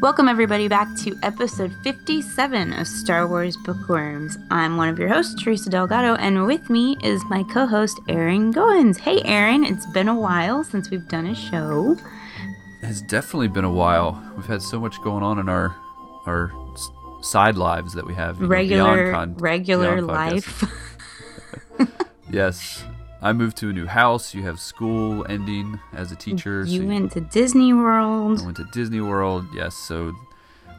Welcome, everybody, back to episode 57 of Star Wars Bookworms. I'm one of your hosts, Teresa Delgado, and with me is my co host, Aaron Goins. Hey, Aaron, it's been a while since we've done a show. It's definitely been a while. We've had so much going on in our our side lives that we have. know, Regular, beyond con- regular life. yes. I moved to a new house. You have school ending as a teacher. so you went to Disney World. I went to Disney World. Yes, so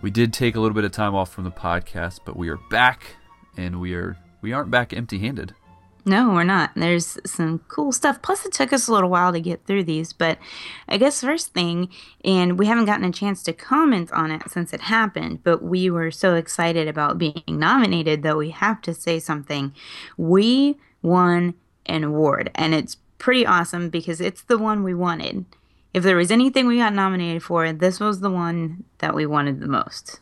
we did take a little bit of time off from the podcast, but we are back, and we are we aren't back empty-handed. No, we're not. There's some cool stuff. Plus, it took us a little while to get through these. But I guess first thing, and we haven't gotten a chance to comment on it since it happened, but we were so excited about being nominated that we have to say something. We won an award, and it's pretty awesome because it's the one we wanted. If there was anything we got nominated for, this was the one that we wanted the most.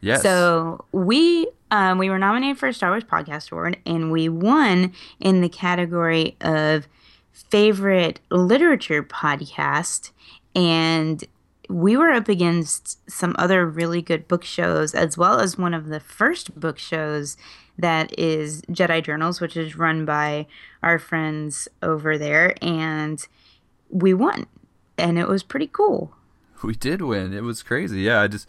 Yes. So we um, we were nominated for a Star Wars Podcast Award, and we won in the category of favorite literature podcast. And we were up against some other really good book shows, as well as one of the first book shows that is Jedi Journals, which is run by our friends over there. And we won, and it was pretty cool. We did win. It was crazy. Yeah, I just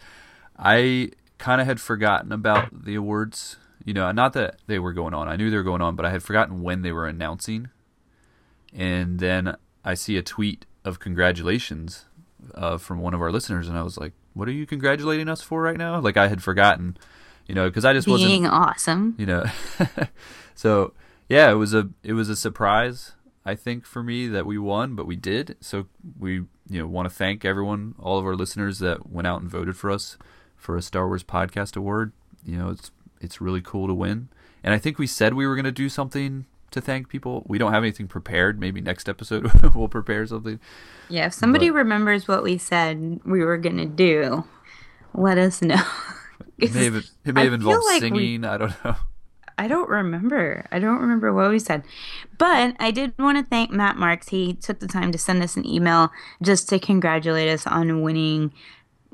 I kind of had forgotten about the awards. You know, not that they were going on. I knew they were going on, but I had forgotten when they were announcing. And then I see a tweet of congratulations uh, from one of our listeners, and I was like, "What are you congratulating us for right now?" Like I had forgotten, you know, because I just wasn't Being awesome. you know so yeah it was a it was a surprise i think for me that we won but we did. So we you know want to thank everyone all of our listeners that went out and voted for us for a star wars podcast award. You know it's it's really cool to win. And i think we said we were going to do something to thank people. We don't have anything prepared. Maybe next episode we'll prepare something. Yeah, if somebody But- remembers what we said we were gonna do, let us know. it may have, it may have involved like we- singing i don't know I don't remember. I don't remember what we said. But I did want to thank Matt Marks. He took the time to send us an email just to congratulate us on winning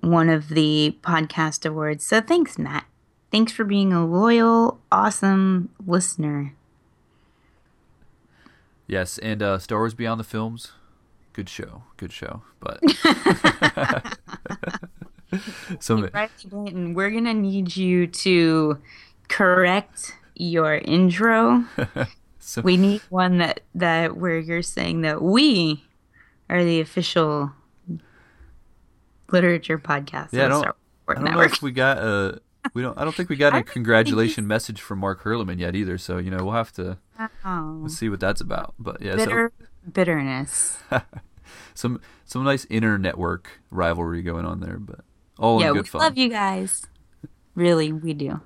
one of the podcast awards. So thanks, Matt. Thanks for being a loyal, awesome listener. yes and uh star wars beyond the films good show good show but Riley Blanton, we're gonna need you to correct your intro. So- we need one that that where you're saying that we are the official literature podcast. Yeah, I don't, I don't know if we got a. We don't. I don't think we got a congratulation message from Mark Hurleman yet either. So you know we'll have to Oh, let's see what that's about. But yeah, bitter bitterness. some some nice inner network rivalry going on there, but all yeah, we fun. love you guys. Really, we do.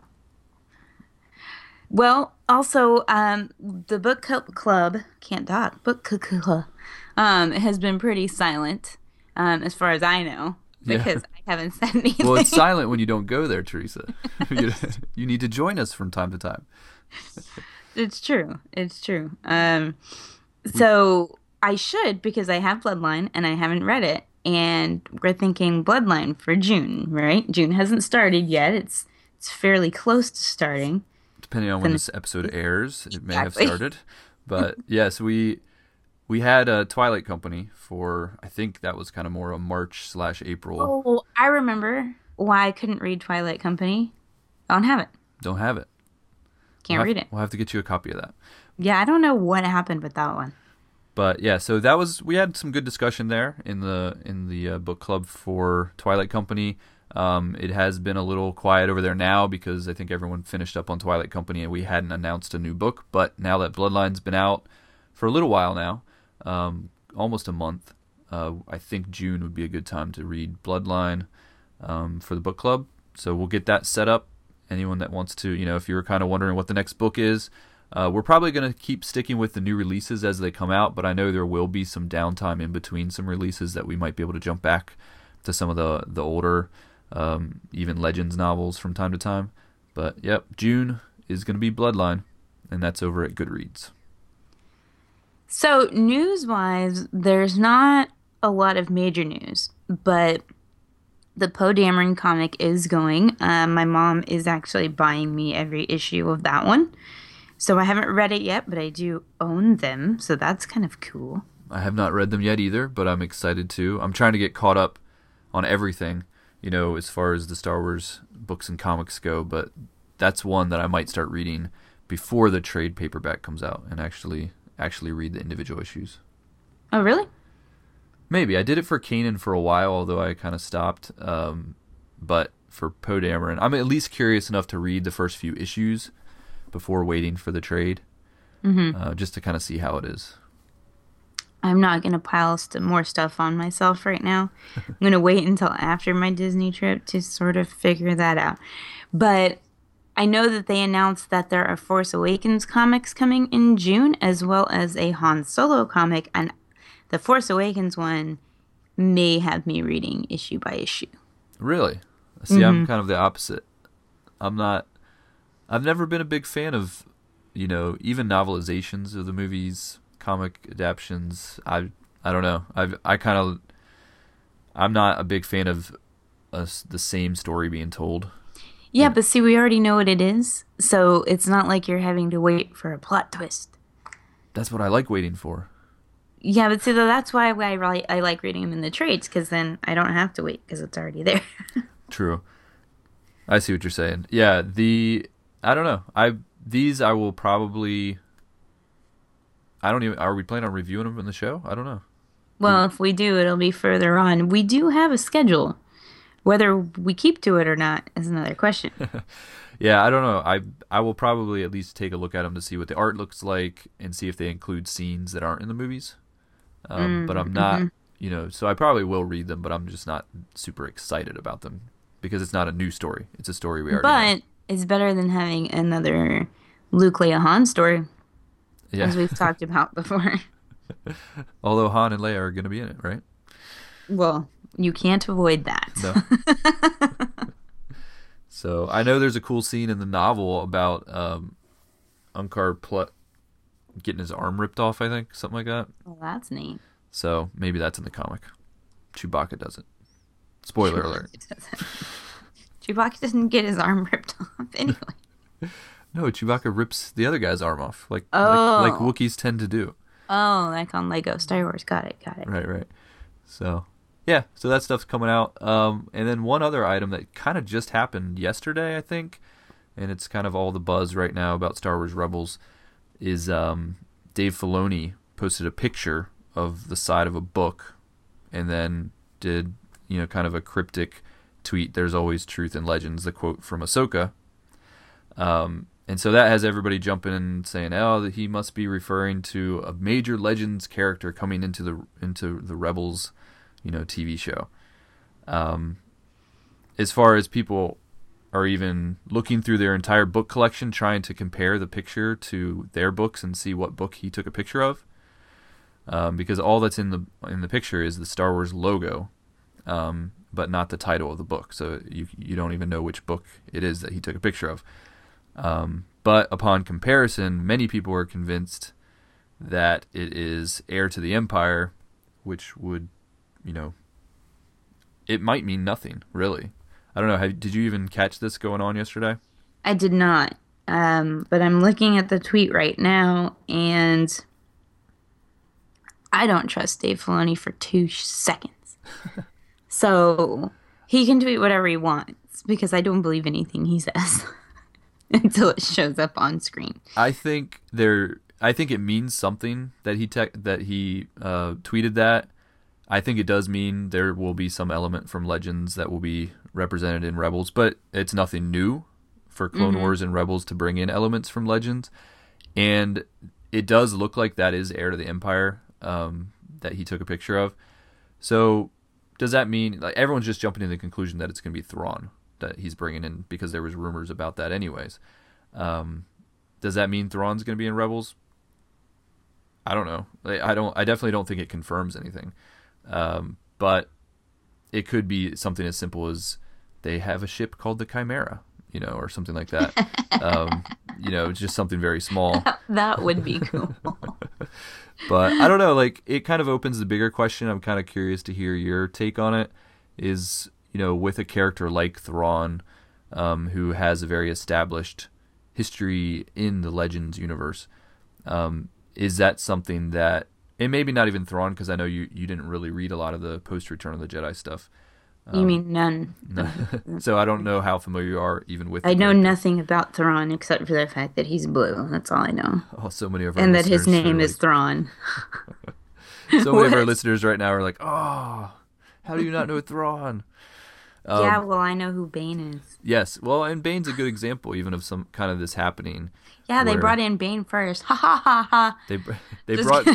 Well, also, um, the book club can't talk. Book club um, has been pretty silent, um, as far as I know, Yeah. because I haven't said anything. Well, it's silent when you don't go there, Teresa. you, you need to join us from time to time. It's true. It's true. Um, so I should because I have Bloodline and I haven't read it, and we're thinking Bloodline for June, right? June hasn't started yet. It's it's fairly close to starting. Depending on when this episode airs, it may have started. But yes, we we had a Twilight Company for I think that was kind of more a March slash April. Oh, I remember why I couldn't read Twilight Company. I don't have it. Don't have it. Can't We'll have- read it. We'll have to get you a copy of that. Yeah, I don't know what happened with that one. But yeah, so that was we had some good discussion there in the in the uh, book club for Twilight Company. Um, it has been a little quiet over there now because I think everyone finished up on Twilight Company and we hadn't announced a new book. But now that Bloodline's been out for a little while now, um, almost a month, uh, I think June would be a good time to read Bloodline um, for the book club. So we'll get that set up anyone that wants to, you know, if you're kind of wondering what the next book is, uh, we're probably going to keep sticking with the new releases as they come out, but I know there will be some downtime in between some releases that we might be able to jump back to some of the the older, um, even Legends novels from time to time. But yep, June is going to be Bloodline, and that's over at Goodreads. So, news wise, there's not a lot of major news, but the Poe Dameron comic is going. Uh, my mom is actually buying me every issue of that one. So I haven't read it yet, but I do own them. So that's kind of cool. I have not read them yet either, but I'm excited to. I'm trying to get caught up on everything, you know, as far as the Star Wars books and comics go, but that's one that I might start reading before the trade paperback comes out and actually actually read the individual issues. Oh, really? Maybe I did it for Kanan for a while, although I kind of stopped. Um, but for Poe Dameron, I'm at least curious enough to read the first few issues before waiting for the trade, mm-hmm. uh, just to kind of see how it is. I'm not gonna pile st- more stuff on myself right now. I'm gonna wait until after my Disney trip to sort of figure that out. But I know that they announced that there are Force Awakens comics coming in June, as well as a Han Solo comic, and the Force Awakens one may have me reading issue by issue. Really? See, mm-hmm. I'm kind of the opposite. I'm not. I've never been a big fan of, you know, even novelizations of the movies, comic adaptations. I I don't know. I I kind of. I'm not a big fan of us the same story being told. Yeah, but see, we already know what it is, so it's not like you're having to wait for a plot twist. That's what I like waiting for. Yeah, but see, though, that's why I really I like reading them in the trades because then I don't have to wait because it's already there. True. I see what you're saying. Yeah, the I don't know. I these I will probably. I don't even. Are we planning on reviewing them in the show? I don't know. Well, if we do, it'll be further on. We do have a schedule. Whether we keep to it or not is another question. yeah, I don't know. I I will probably at least take a look at them to see what the art looks like and see if they include scenes that aren't in the movies. Um, mm, but I'm not, mm-hmm. you know, so I probably will read them, but I'm just not super excited about them because it's not a new story. It's a story we already. But know. It's better than having another Luke Leia Han story, yeah. as we've talked about before. Although Han and Leia are going to be in it, right? Well, you can't avoid that. No. so I know there's a cool scene in the novel about um, Unkar Plutt getting his arm ripped off. I think something like that. Well, that's neat. So maybe that's in the comic. Chewbacca doesn't. Spoiler Chewbacca alert. Chewbacca doesn't get his arm ripped off anyway. no, Chewbacca rips the other guy's arm off, like oh. like, like Wookiees tend to do. Oh, like on Lego Star Wars. Got it. Got it. Right. Right. So yeah, so that stuff's coming out. Um, and then one other item that kind of just happened yesterday, I think, and it's kind of all the buzz right now about Star Wars Rebels is um, Dave Filoni posted a picture of the side of a book, and then did you know kind of a cryptic tweet. There's always truth in legends. The quote from Ahsoka. Um, and so that has everybody jumping and saying, "Oh, he must be referring to a major Legends character coming into the into the Rebels, you know, TV show." Um, as far as people are even looking through their entire book collection trying to compare the picture to their books and see what book he took a picture of. Um, because all that's in the in the picture is the Star Wars logo, um, but not the title of the book. So you you don't even know which book it is that he took a picture of. Um, but upon comparison, many people are convinced that it is Heir to the Empire, which would, you know, it might mean nothing really. I don't know. Have, did you even catch this going on yesterday? I did not. Um, but I'm looking at the tweet right now, and I don't trust Dave Filoni for two seconds. so he can tweet whatever he wants because I don't believe anything he says until it shows up on screen. I think there. I think it means something that he te- that he uh, tweeted that. I think it does mean there will be some element from Legends that will be represented in Rebels, but it's nothing new for Clone mm-hmm. Wars and Rebels to bring in elements from Legends. And it does look like that is Heir to the Empire um, that he took a picture of. So does that mean like everyone's just jumping to the conclusion that it's going to be Thrawn? that he's bringing in because there was rumors about that anyways. Um, does that mean Thrawn's going to be in Rebels? I don't know. I don't. I definitely don't think it confirms anything. Um, but it could be something as simple as they have a ship called the Chimera, you know, or something like that. um, you know, just something very small. that would be cool. but I don't know. Like it kind of opens the bigger question. I'm kind of curious to hear your take on it. Is you know, with a character like Thrawn, um, who has a very established history in the Legends universe, um, is that something that, and maybe not even Thrawn, because I know you, you didn't really read a lot of the post Return of the Jedi stuff. Um, you mean none? so I don't know how familiar you are even with. I know character. nothing about Thrawn except for the fact that he's blue. That's all I know. Oh, so many of our and that his name is Thrawn. so many of our listeners right now are like, "Oh, how do you not know Thrawn?" Um, yeah, well, I know who Bane is. Yes, well, and Bane's a good example even of some kind of this happening. Yeah, they brought in Bane first. Ha ha ha ha. They they Just brought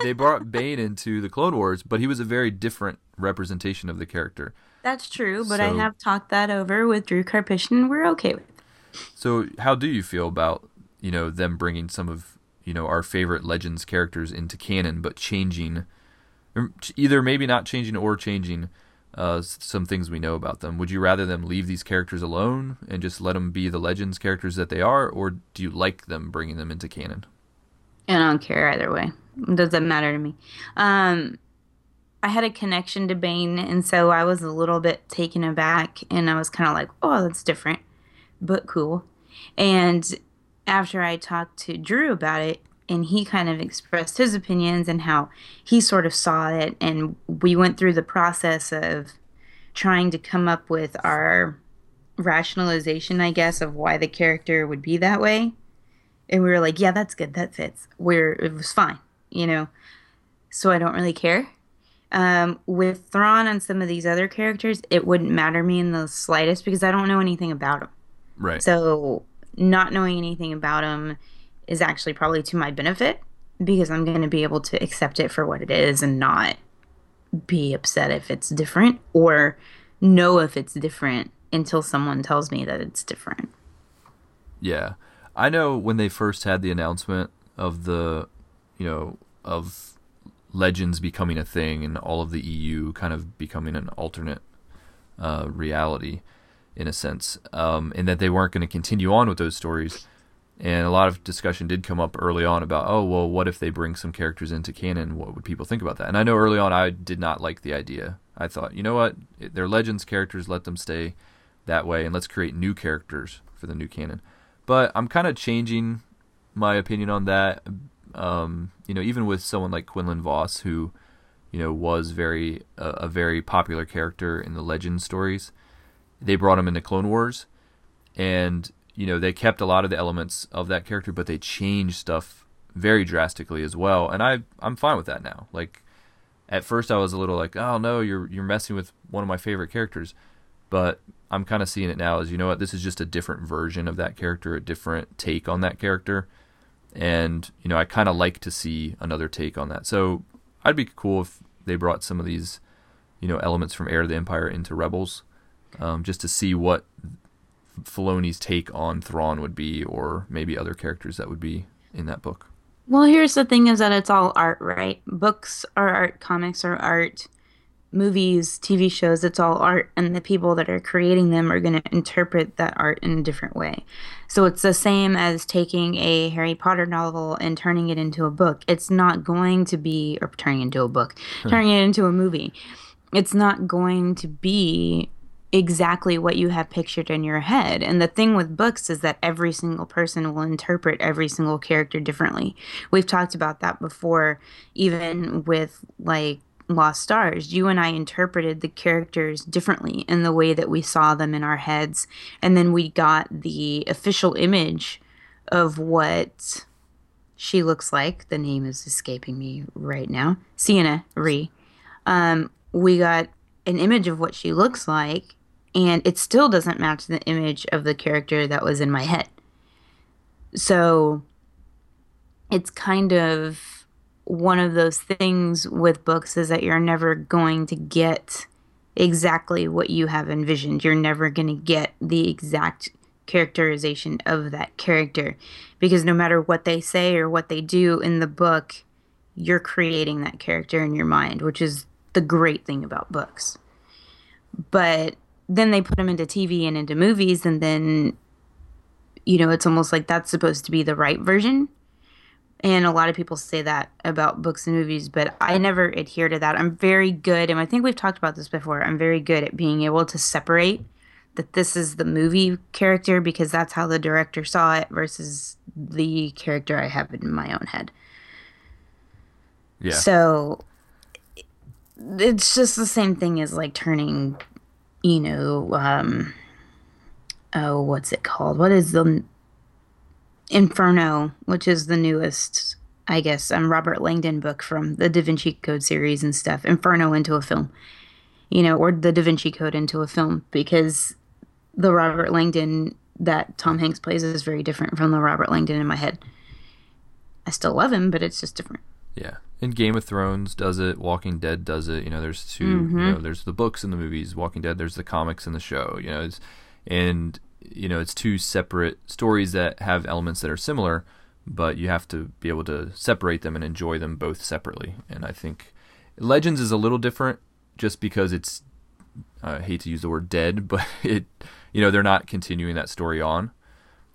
they brought Bane into the Clone Wars, but he was a very different representation of the character. That's true, but so, I have talked that over with Drew Karpyshyn, and we're okay with. So, how do you feel about you know them bringing some of you know our favorite Legends characters into canon, but changing, either maybe not changing or changing uh, some things we know about them. Would you rather them leave these characters alone and just let them be the legends characters that they are, or do you like them bringing them into canon? And I don't care either way. It doesn't matter to me. Um, I had a connection to Bane, and so I was a little bit taken aback, and I was kind of like, "Oh, that's different, but cool." And after I talked to Drew about it, and he kind of expressed his opinions and how he sort of saw it and we went through the process of trying to come up with our rationalization i guess of why the character would be that way. And we were like yeah that's good that fits. Where it was fine you know? So i don't really care um, with Thrawn and some of these other characters, it wouldn't matter me in the slightest because I don't know anything about them. Right. So not knowing anything about them is actually probably to my benefit because I'm going to be able to accept it for what it is and not be upset if it's different or know if it's different until someone tells me that it's different. Yeah. I know when they first had the announcement of the, you know, of legends becoming a thing and all of the EU kind of becoming an alternate uh, reality in a sense, um, and that they weren't going to continue on with those stories and a lot of discussion did come up early on about, oh, well, what if they bring some characters into canon? What would people think about that? And I know early on I did not like the idea. I thought, you know what? They're Legends characters, let them stay that way, and let's create new characters for the new canon. But I'm kind of changing my opinion on that. Um, you know, even with someone like Quinlan Vos, who, you know, was very uh, a very popular character in the Legend stories, they brought him into Clone Wars, and you know, they kept a lot of the elements of that character, but they changed stuff very drastically as well. And I I'm fine with that now. Like at first I was a little like, "Oh no, you're you're messing with one of my favorite characters." But I'm kind of seeing it now as, you know what, this is just a different version of that character, a different take on that character. And, you know, I kind of like to see another take on that. So, I'd be cool if they brought some of these, you know, elements from Heir to the Empire into Rebels, um, just to see what Filoni's take on Thrawn would be, or maybe other characters that would be in that book. Well, here's the thing: is that it's all art, right? Books are art, comics are art, movies, TV shows, it's all art, and the people that are creating them are going to interpret that art in a different way. So it's the same as taking a Harry Potter novel and turning it into a book. It's not going to be, or turning it into a book, hmm. turning it into a movie. It's not going to be exactly what you have pictured in your head. And the thing with books is that every single person will interpret every single character differently. We've talked about that before, even with like Lost Stars. You and I interpreted the characters differently in the way that we saw them in our heads. And then we got the official image of what she looks like. The name is escaping me right now. Ciena Ree. Um, we got an image of what she looks like and it still doesn't match the image of the character that was in my head. So it's kind of one of those things with books is that you're never going to get exactly what you have envisioned. You're never going to get the exact characterization of that character because no matter what they say or what they do in the book, you're creating that character in your mind, which is the great thing about books. But then they put them into TV and into movies, and then, you know, it's almost like that's supposed to be the right version. And a lot of people say that about books and movies, but I never adhere to that. I'm very good, and I think we've talked about this before. I'm very good at being able to separate that this is the movie character because that's how the director saw it versus the character I have in my own head. Yeah. So it's just the same thing as like turning, you know, um, oh, what's it called? What is the Inferno, which is the newest, I guess, um, Robert Langdon book from the Da Vinci Code series and stuff, Inferno into a film, you know, or the Da Vinci Code into a film because the Robert Langdon that Tom Hanks plays is very different from the Robert Langdon in my head. I still love him, but it's just different. Yeah. And Game of Thrones does it. Walking Dead does it. You know, there's 2 Mm-hmm. You know, there's the books and the movies. Walking Dead. There's the comics and the show. You know, it's and you know it's two separate stories that have elements that are similar, but you have to be able to separate them and enjoy them both separately. And I think Legends is a little different, just because it's I hate to use the word dead, but it you know they're not continuing that story on.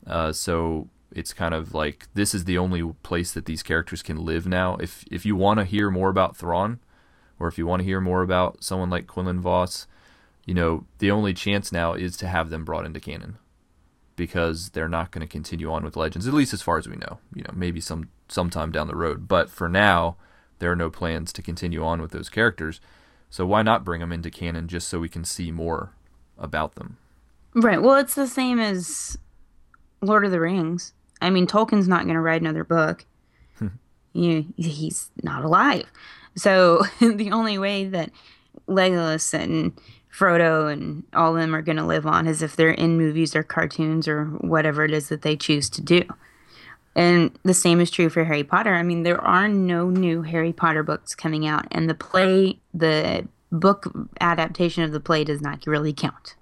Uh, so it's kind of like this is the only place that these characters can live now. If if you want to hear more about Thrawn, or if you want to hear more about someone like Quinlan Vos, you know the only chance now is to have them brought into canon, because they're not going to continue on with Legends, at least as far as we know. You know, maybe some sometime down the road, but for now, there are no plans to continue on with those characters. So why not bring them into canon just so we can see more about them? Right. Well, it's the same as Lord of the Rings. I mean, Tolkien's not going to write another book. Hmm. you, he's not alive. So the only way that Legolas and Frodo and all of them are going to live on as if they're in movies or cartoons or whatever it is that they choose to do. And the same is true for Harry Potter. I mean, there are no new Harry Potter books coming out, and the play, the book adaptation of the play does not really count.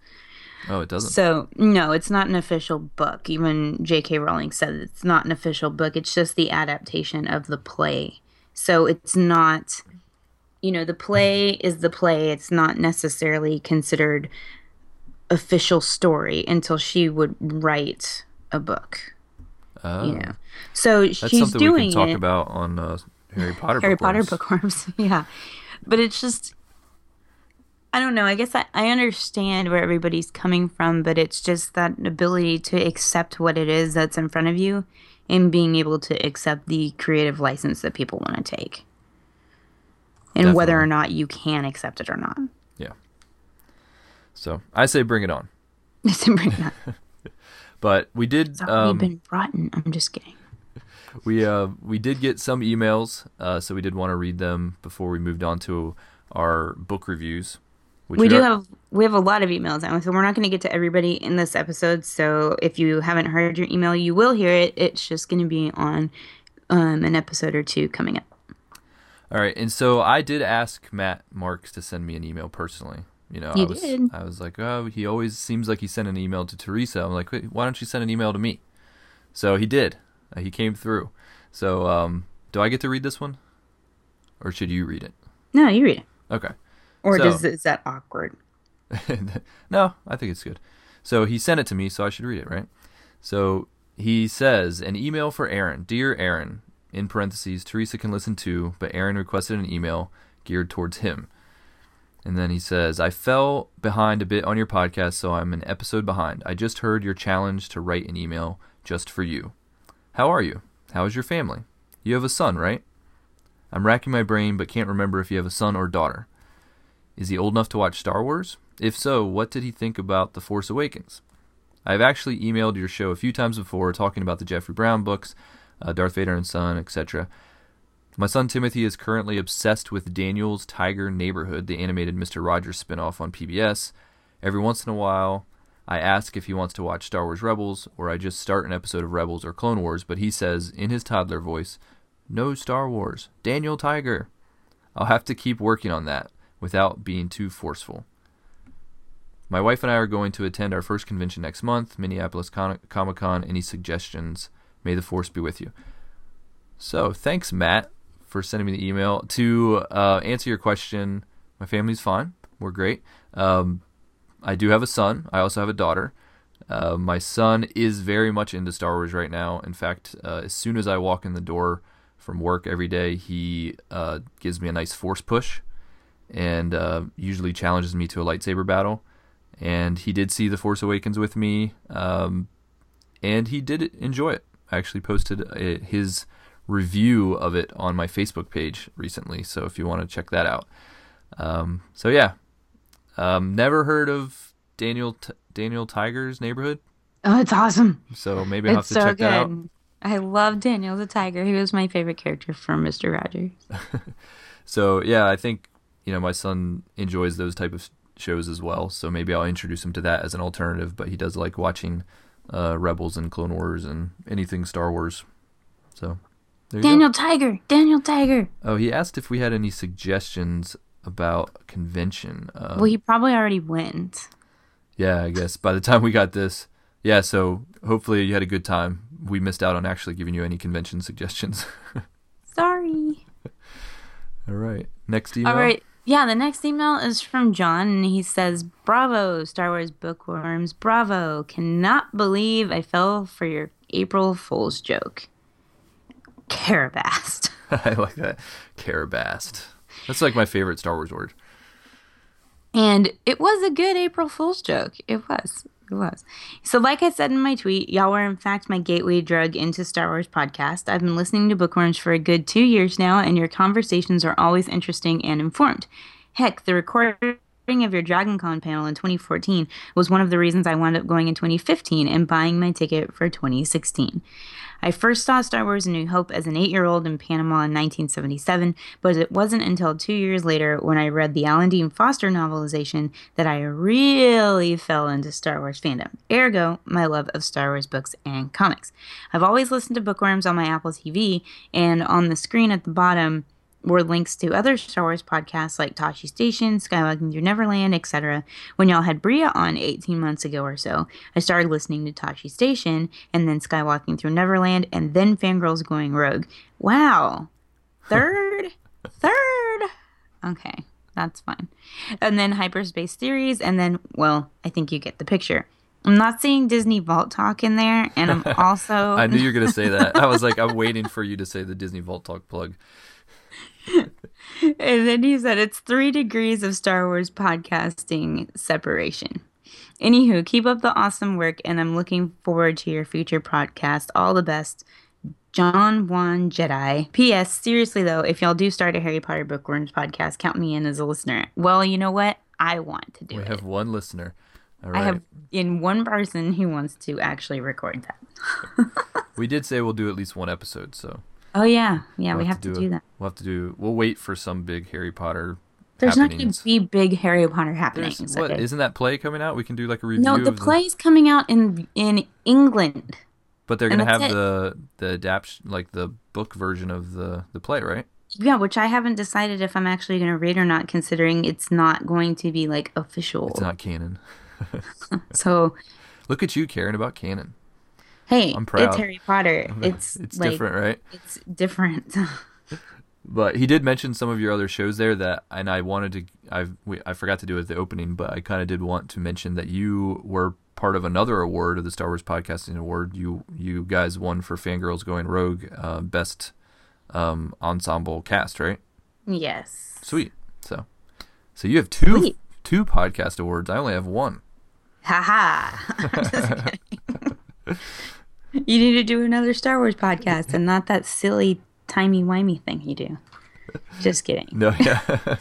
Oh, it doesn't. So, no, it's not an official book. Even J.K. Rowling said it's not an official book. It's just the adaptation of the play. So, it's not, you know, the play is the play. It's not necessarily considered official story until she would write a book, Oh, you know. So, that's she's something we doing can talk it. about on uh, Harry Potter. Harry Potter bookworms. bookworms. yeah. But it's just I don't know. I guess I, I understand where everybody's coming from, but it's just that ability to accept what it is that's in front of you and being able to accept the creative license that people want to take. And whether or not you can accept it or not. Yeah. So I say bring it on. To bring that. But we did. It's Um, been rotten. I'm just kidding. we uh we did get some emails, uh, so we did want to read them before we moved on to our book reviews. We do are- have we have a lot of emails now, so we're not going to get to everybody in this episode. So if you haven't heard your email, you will hear it. It's just going to be on um, an episode or two coming up. All right, and so I did ask Matt Marks to send me an email personally. You know, You I was did. I was like, oh, he always seems like he sent an email to Teresa. I'm like, Wait, why don't you send an email to me? So he did. Uh, he came through. So um, do I get to read this one, or should you read it? No, you read it. Okay. Or So- does is that awkward? no, I think it's good. So he sent it to me, so I should read it, right? So he says, an email for Aaron. Dear Aaron, in parentheses, Teresa can listen too, but Aaron requested an email geared towards him. And then he says, I fell behind a bit on your podcast, so I'm an episode behind. I just heard your challenge to write an email just for you. How are you? How is your family? You have a son, right? I'm racking my brain, but can't remember if you have a son or daughter. Is he old enough to watch Star Wars? If so, what did he think about The Force Awakens? I've actually emailed your show a few times before talking about the Jeffrey Brown books, uh, Darth Vader and Son, etc. My son Timothy is currently obsessed with Daniel's Tiger Neighborhood, the animated Mr. Rogers spinoff on PBS. Every once in a while, I ask if he wants to watch Star Wars Rebels, or I just start an episode of Rebels or Clone Wars, but he says, in his toddler voice, No Star Wars, Daniel Tiger. I'll have to keep working on that without being too forceful. My wife and I are going to attend our first convention next month, Minneapolis Con- Comic Con. Any suggestions? May the force be with you. So, thanks, Matt, for sending me the email. To uh, answer your question, my family's fine. We're great. Um, I do have a son. I also have a daughter. Uh, my son is very much into Star Wars right now. In fact, uh, as soon as I walk in the door from work every day, he uh, gives me a nice force push and uh, usually challenges me to a lightsaber battle. And he did see The Force Awakens with me, um, and he did enjoy it. I actually posted a, his review of it on my Facebook page recently, so if you want to check that out. Um, so yeah, um, never heard of Daniel T- Daniel Tiger's Neighborhood, Oh, it's awesome. so maybe I'll have to so check good. that out. I love Daniel the Tiger. He was my favorite character from Mister Rogers. So yeah, I think you know my son enjoys those type of shows as well. So maybe I'll introduce him to that as an alternative. But he does like watching uh, Rebels and Clone Wars and anything Star Wars. So there you go. Daniel Tiger. Daniel Tiger. Oh, he asked if we had any suggestions about convention. Uh, well, he probably already went. yeah, I guess by the time we got this, yeah. So hopefully you had a good time. We missed out on actually giving you any convention suggestions. Sorry. All right, next email. All right. Yeah, the next email is from John, and he says, Bravo, Star Wars bookworms. Bravo. Cannot believe I fell for your April Fool's joke. Karabast. I like that. Karabast. That's like my favorite Star Wars word. And it was a good April Fool's joke. It was. Was. So, like I said in my tweet, y'all were in fact my gateway drug into Star Wars podcast. I've been listening to Bookworms for a good two years now, and your conversations are always interesting and informed. Heck, the recording of your DragonCon panel in 2014 was one of the reasons I wound up going in 2015 and buying my ticket for 2016. I first saw Star Wars A New Hope as an eight year old in Panama in 1977, but it wasn't until two years later when I read the Alan Dean Foster novelization that I really fell into Star Wars fandom. Ergo, my love of Star Wars books and comics. I've always listened to Bookworms on my Apple TV, and on the screen at the bottom, were links to other Star Wars podcasts like Tosche Station, Skywalking Through Neverland, etc. When y'all had Bria on 18 months ago or so, I started listening to Tosche Station, and then Skywalking Through Neverland, and then Fangirls Going Rogue. Wow. Third? Third? Okay, that's fine. And then Hyperspace Theories, and then, well, I think you get the picture. I'm not seeing Disney Vault Talk in there, and I'm also. I knew you were gonna say that. I was like, I'm waiting for you to say the Disney Vault Talk plug. And then he said it's three degrees of Star Wars podcasting separation. Anywho, keep up the awesome work, and I'm looking forward to your future podcast. All the best. John Juan Jedi. P.S. Seriously though, if y'all do start a Harry Potter Bookworms podcast, count me in as a listener. Well, you know what? I want to do We it. have one listener. All right. I have in one person who wants to actually record that. We did say we'll do at least one episode, so Oh yeah, yeah, we'll we have to do, it. that. We'll have to do. We'll wait for some big Harry Potter. There's not going to be big Harry Potter There's, happenings. what okay? isn't that play coming out? We can do like a review. No, the play's coming out in in England. But they're gonna have it. the the adapt like the book version of the the play, right? Yeah, which I haven't decided if I'm actually going to read or not, considering it's not going to be like official. It's not canon. So Look at you caring about canon. Hey, I'm proud. it's Harry Potter. It's It's like, different, right? It's different. But he did mention some of your other shows there that, and I wanted to, I we, I forgot to do it at the opening, but I kind of did want to mention that you were part of another award of the Star Wars Podcasting Award. You you guys won for Fangirls Going Rogue, uh, best um, ensemble cast, right? yes. Sweet. So, so you have two Sweet. two podcast awards. I only have one. Haha. you need to do another Star Wars podcast and not that silly timey wimey thing you do. Just kidding. No, yeah.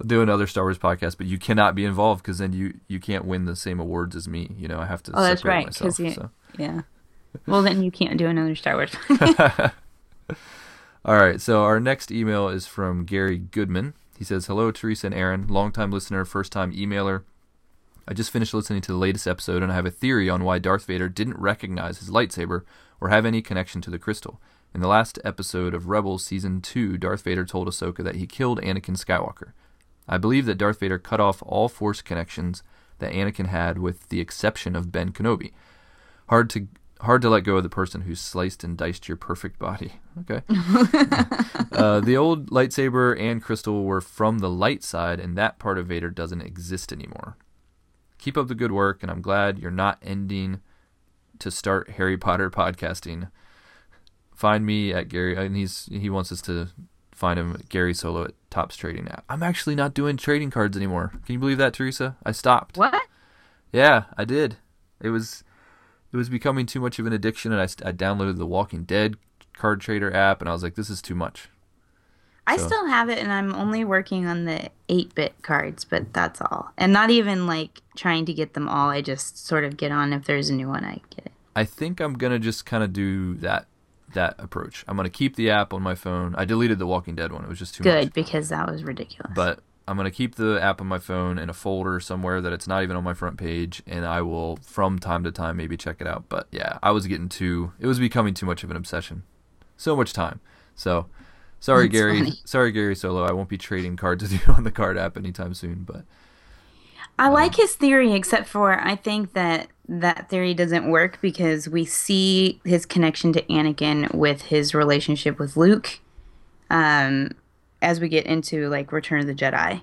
I'll do another Star Wars podcast, but you cannot be involved because then you you can't win the same awards as me. You know, I have to. Oh, that's right. Myself, Because you, so. yeah. Well, then you can't do another Star Wars. All right, so our next email is from Gary Goodman. He says, "Hello, Teresa and Aaron, longtime listener, first-time emailer. I just finished listening to the latest episode, and I have a theory on why Darth Vader didn't recognize his lightsaber or have any connection to the crystal. In the last episode of Rebels Season 2, Darth Vader told Ahsoka that he killed Anakin Skywalker. I believe that Darth Vader cut off all Force connections that Anakin had, with the exception of Ben Kenobi. Hard to hard to let go of the person who sliced and diced your perfect body. Okay. uh, the old lightsaber and crystal were from the light side, and that part of Vader doesn't exist anymore. Keep up the good work, and I'm glad you're not ending to start Harry Potter podcasting. Find me at Gary, and he's he wants us to find him at Gary Solo at Topps Trading app. I'm actually not doing trading cards anymore. Can you believe that, Teresa? I stopped. What? Yeah, I did. It was it was becoming too much of an addiction, and I, I downloaded the Walking Dead card trader app, and I was like, this is too much. I So- still have it, and I'm only working on the 8 bit cards, but that's all. And not even like trying to get them all. I just sort of get on if there's a new one, I get it. I think I'm gonna just kind of do that that approach. I'm gonna keep the app on my phone. I deleted the Walking Dead one; it was just too Good, much. because that was ridiculous. But I'm gonna keep the app on my phone in a folder somewhere that it's not even on my front page, and I will from time to time maybe check it out. But yeah, I was getting too. It was becoming too much of an obsession. So much time. So sorry, That's Gary. funny. Sorry, Gary Solo. I won't be trading cards with you on the card app anytime soon. But I like his theory, except for I think that that theory doesn't work because we see his connection to Anakin with his relationship with Luke um, as we get into like Return of the Jedi.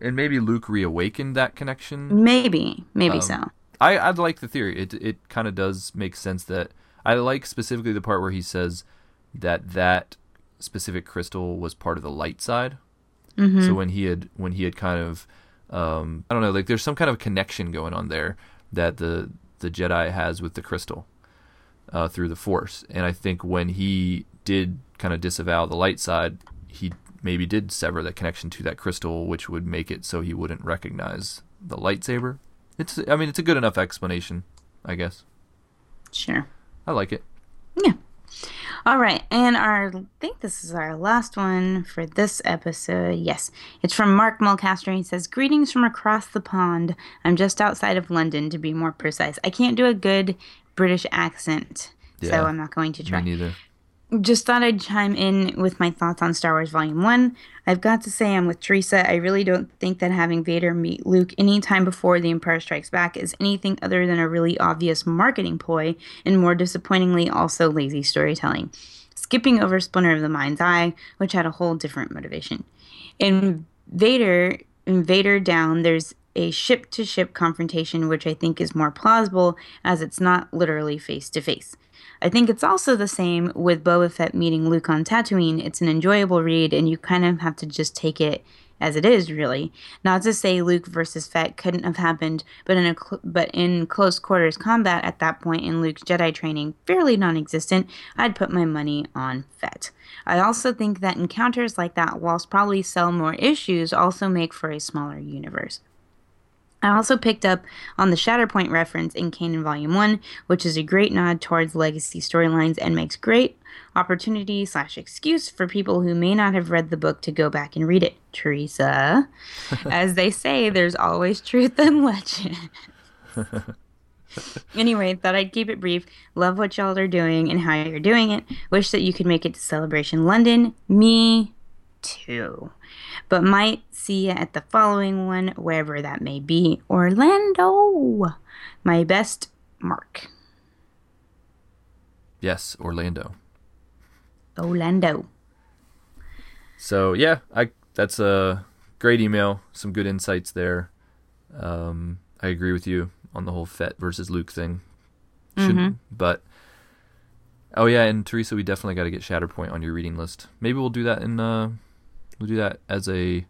and maybe Luke reawakened that connection. Maybe, maybe Um, so. I I like the theory. It it kind of does make sense that I like specifically the part where he says that that specific crystal was part of the light side. Mm-hmm. So when he had when he had kind of um, I don't know like there's some kind of connection going on there that the the Jedi has with the crystal uh, through the Force, and I think when he did kind of disavow the light side, he maybe did sever that connection to that crystal, which would make it so he wouldn't recognize the lightsaber. It's I mean it's a good enough explanation, I guess. Sure. I like it. Yeah. All right, and our I think this is our last one for this episode. Yes, it's from Mark Mulcaster. He says, "Greetings from across the pond. I'm just outside of London, to be more precise. I can't do a good British accent, Yeah, so I'm not going to try. Me neither. Just thought I'd chime in with my thoughts on Star Wars Volume 1. I've got to say, I'm with Teresa. I really don't think that having Vader meet Luke any time before The Empire Strikes Back is anything other than a really obvious marketing ploy, and more disappointingly, also lazy storytelling. Skipping over Splinter of the Mind's Eye, which had a whole different motivation. In Vader, in Vader Down, there's a ship to ship confrontation, which I think is more plausible as it's not literally face to face. I think it's also the same with Boba Fett meeting Luke on Tatooine. It's an enjoyable read, and you kind of have to just take it as it is, really. Not to say Luke versus Fett couldn't have happened, but in a cl- but in close quarters combat at that point in Luke's Jedi training, fairly non-existent, I'd put my money on Fett. I also think that encounters like that, whilst probably sell more issues, also make for a smaller universe. I also picked up on the Shatterpoint reference in Kanan Volume 1, which is a great nod towards legacy storylines and makes great opportunity slash excuse for people who may not have read the book to go back and read it. Teresa, as they say, there's always truth in legend. anyway, thought I'd keep it brief. Love what y'all are doing and how you're doing it. Wish that you could make it to Celebration London. Me too. But might see you at the following one, wherever that may be. Orlando. My best Mark. Yes, Orlando. Orlando. So yeah, I that's a great email. Some good insights there. Um, I agree with you on the whole Fett versus Luke thing. Should, But oh yeah, and Teresa, we definitely got to get Shatterpoint on your reading list. Maybe we'll do that in uh, we'll do that as a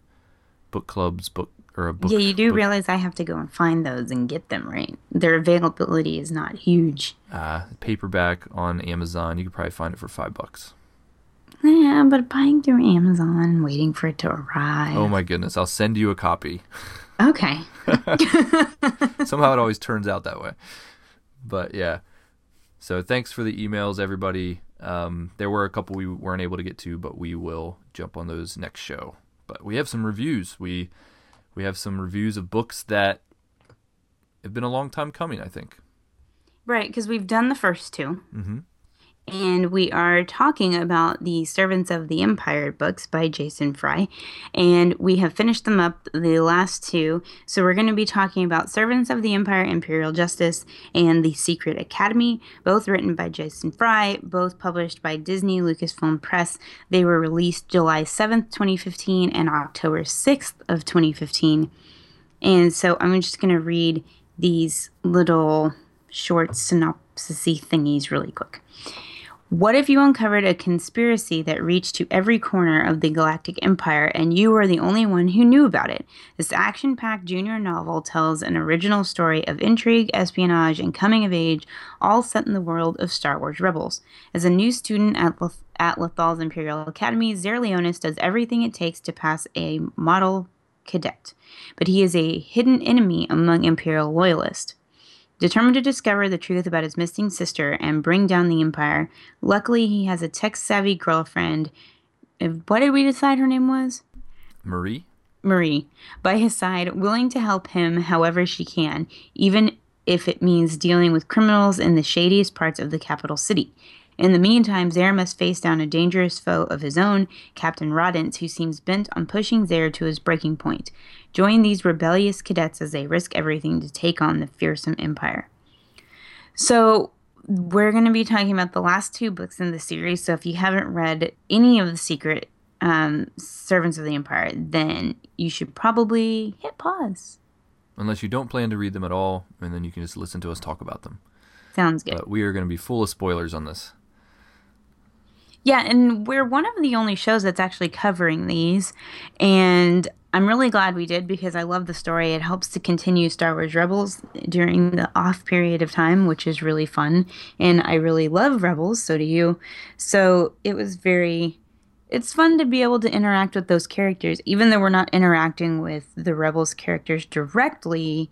book club's book or a book. yeah, you do book- realize I have to go and find those and get them, right? Their availability is not huge. uh, paperback on Amazon. You could probably find it for five bucks. Yeah, but buying through Amazon, waiting for it to arrive. Oh my goodness, I'll send you a copy. Okay. Somehow it always turns out that way. But yeah. So thanks for the emails, everybody. Um, there were a couple we weren't able to get to, but we will jump on those next show. But we have some reviews. We we have some reviews of books that have been a long time coming. I think. Right, because we've done the first 2 Mhm. And we are talking about the Servants of the Empire books by Jason Fry. And we have finished them up, the last two. So we're going to be talking about Servants of the Empire, Imperial Justice, and The Secret Academy, both written by Jason Fry, both published by Disney Lucasfilm Press. They were released July 7th, 2015, and October 6th of 2015. And so I'm just going to read these little short synopsis thingies really quick. What if you uncovered a conspiracy that reached to every corner of the Galactic Empire and you were the only one who knew about it? This action packed junior novel tells an original story of intrigue, espionage, and coming of age, all set in the world of Star Wars Rebels. As a new student at, Leth- at Lothal's Imperial Academy, Zare Leonis does everything it takes to pass a model cadet, but he is a hidden enemy among Imperial loyalists. Determined to discover the truth about his missing sister and bring down the Empire, luckily he has a tech savvy girlfriend. What did we decide her name was? Marie? Marie, by his side, willing to help him however she can, even if it means dealing with criminals in the shadiest parts of the capital city. In the meantime, Zare must face down a dangerous foe of his own, Captain Roddance, who seems bent on pushing Zare to his breaking point. Join these rebellious cadets as they risk everything to take on the fearsome empire. So, we're going to be talking about the last two books in the series. So, if you haven't read any of the secret um, Servants of the Empire, then you should probably hit pause. Unless you don't plan to read them at all, and then you can just listen to us talk about them. Sounds good. But we are going to be full of spoilers on this. Yeah, and we're one of the only shows that's actually covering these. And I'm really glad we did because I love the story. It helps to continue Star Wars Rebels during the off period of time, which is really fun. And I really love Rebels, so do you. So it was very. It's fun to be able to interact with those characters, even though we're not interacting with the Rebels characters directly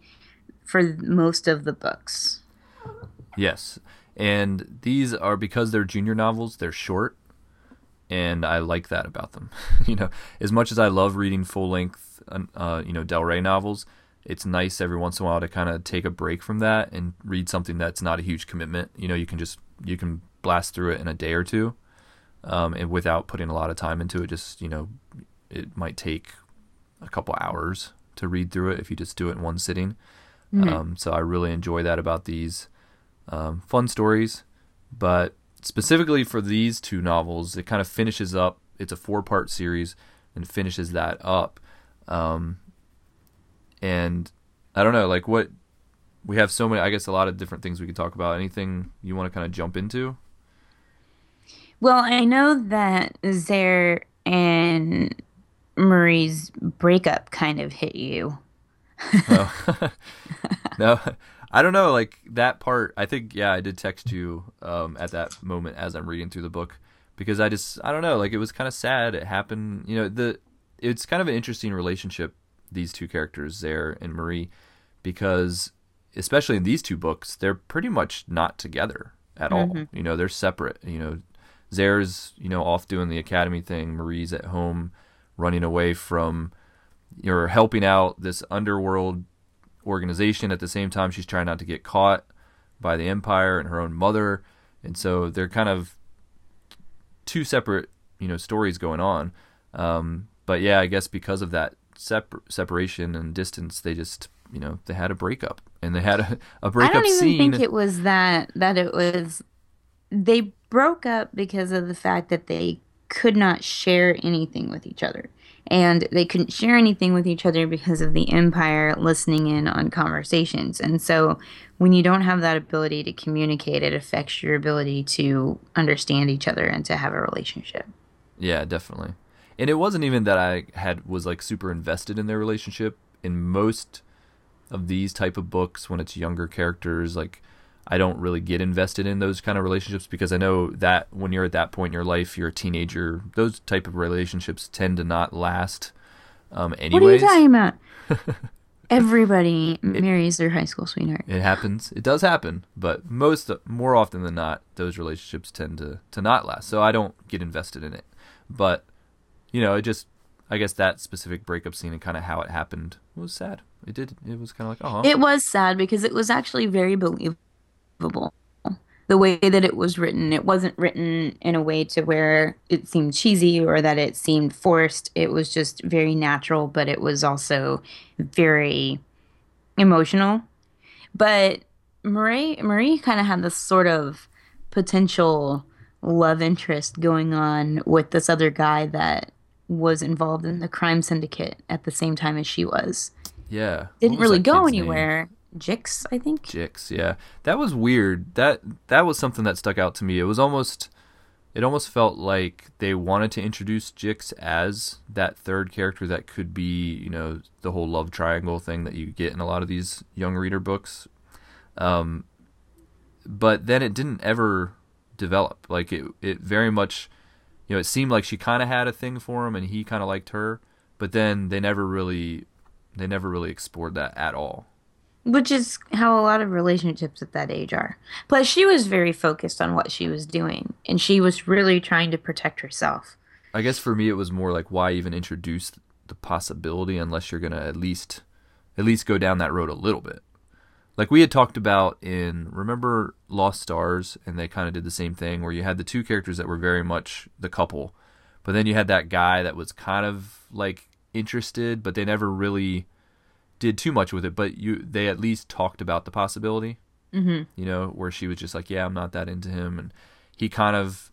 for most of the books. Yes. And these are because they're junior novels, they're short and I like that about them. you know, as much as I love reading full length, uh, you know, Del Rey novels, it's nice every once in a while to kind of take a break from that and read something that's not a huge commitment. You know, you can just you can blast through it in a day or two, um, and without putting a lot of time into it. Just you know, it might take a couple hours to read through it if you just do it in one sitting. Mm-hmm. Um, so I really enjoy that about these um, fun stories, but specifically for these two novels, it kind of finishes up. It's a four part series and finishes that up. Um, and I don't know, like what we have so many. I guess a lot of different things we could talk about. Anything you want to kind of jump into? Well, I know that Zare and Marie's breakup kind of hit you. oh. no, I don't know, like that part. I think yeah, I did text you um, at that moment as I'm reading through the book because I just I don't know, like it was kind of sad. It happened, you know. The it's kind of an interesting relationship these two characters, Zare and Marie, because especially in these two books, they're pretty much not together at mm-hmm. all. You know, they're separate. You know, Zare's you know off doing the academy thing. Marie's at home running away from you're helping out this underworld organization. At the same time, she's trying not to get caught by the Empire and her own mother, and so they're kind of two separate, you know, stories going on. Um, but yeah, I guess because of that separ- separation and distance, they just, you know, they had a breakup, and they had a, a breakup I don't even scene. think it was that that it was. They broke up because of the fact that they could not share anything with each other and they couldn't share anything with each other because of the empire listening in on conversations. And so when you don't have that ability to communicate, it affects your ability to understand each other and to have a relationship. Yeah, definitely. And it wasn't even that I had was like super invested in their relationship. In most of these type of books when it's younger characters like I don't really get invested in those kind of relationships because I know that when you're at that point in your life, you're a teenager. Those type of relationships tend to not last. Um, anyways. What are you talking about? Everybody it, marries their high school sweetheart. It happens. It does happen, but most more often than not, those relationships tend to to not last. So I don't get invested in it. But you know, it just I guess that specific breakup scene and kind of how it happened was sad. It did. It was kind of like, oh. It was sad because it was actually very believable the way that it was written. It wasn't written in a way to where it seemed cheesy or that it seemed forced. It was just very natural, but it was also very emotional. But Marie Marie kind of had this sort of potential love interest going on with this other guy that was involved in the crime syndicate at the same time as she was. Yeah. Didn't was really go anywhere. name? Jix, I think. Jix, yeah. That was weird. That that was something that stuck out to me. It was almost it almost felt like they wanted to introduce Jix as that third character that could be, you know, the whole love triangle thing that you get in a lot of these young reader books. Um but then it didn't ever develop. Like it it very much you know, it seemed like she kind of had a thing for him and he kind of liked her, but then they never really they never really explored that at all. Which is how a lot of relationships at that age are. Plus, she was very focused on what she was doing, and she was really trying to protect herself. I guess for me it was more like why even introduce the possibility unless you're gonna at least at least go down that road a little bit. Like we had talked about in remember Lost Stars and they kind of did the same thing where you had the two characters that were very much the couple, but then you had that guy that was kind of like interested, but they never really did too much with it. But you they at least talked about the possibility. Mm-hmm. You know, where she was just like, yeah, I'm not that into him, and he kind of,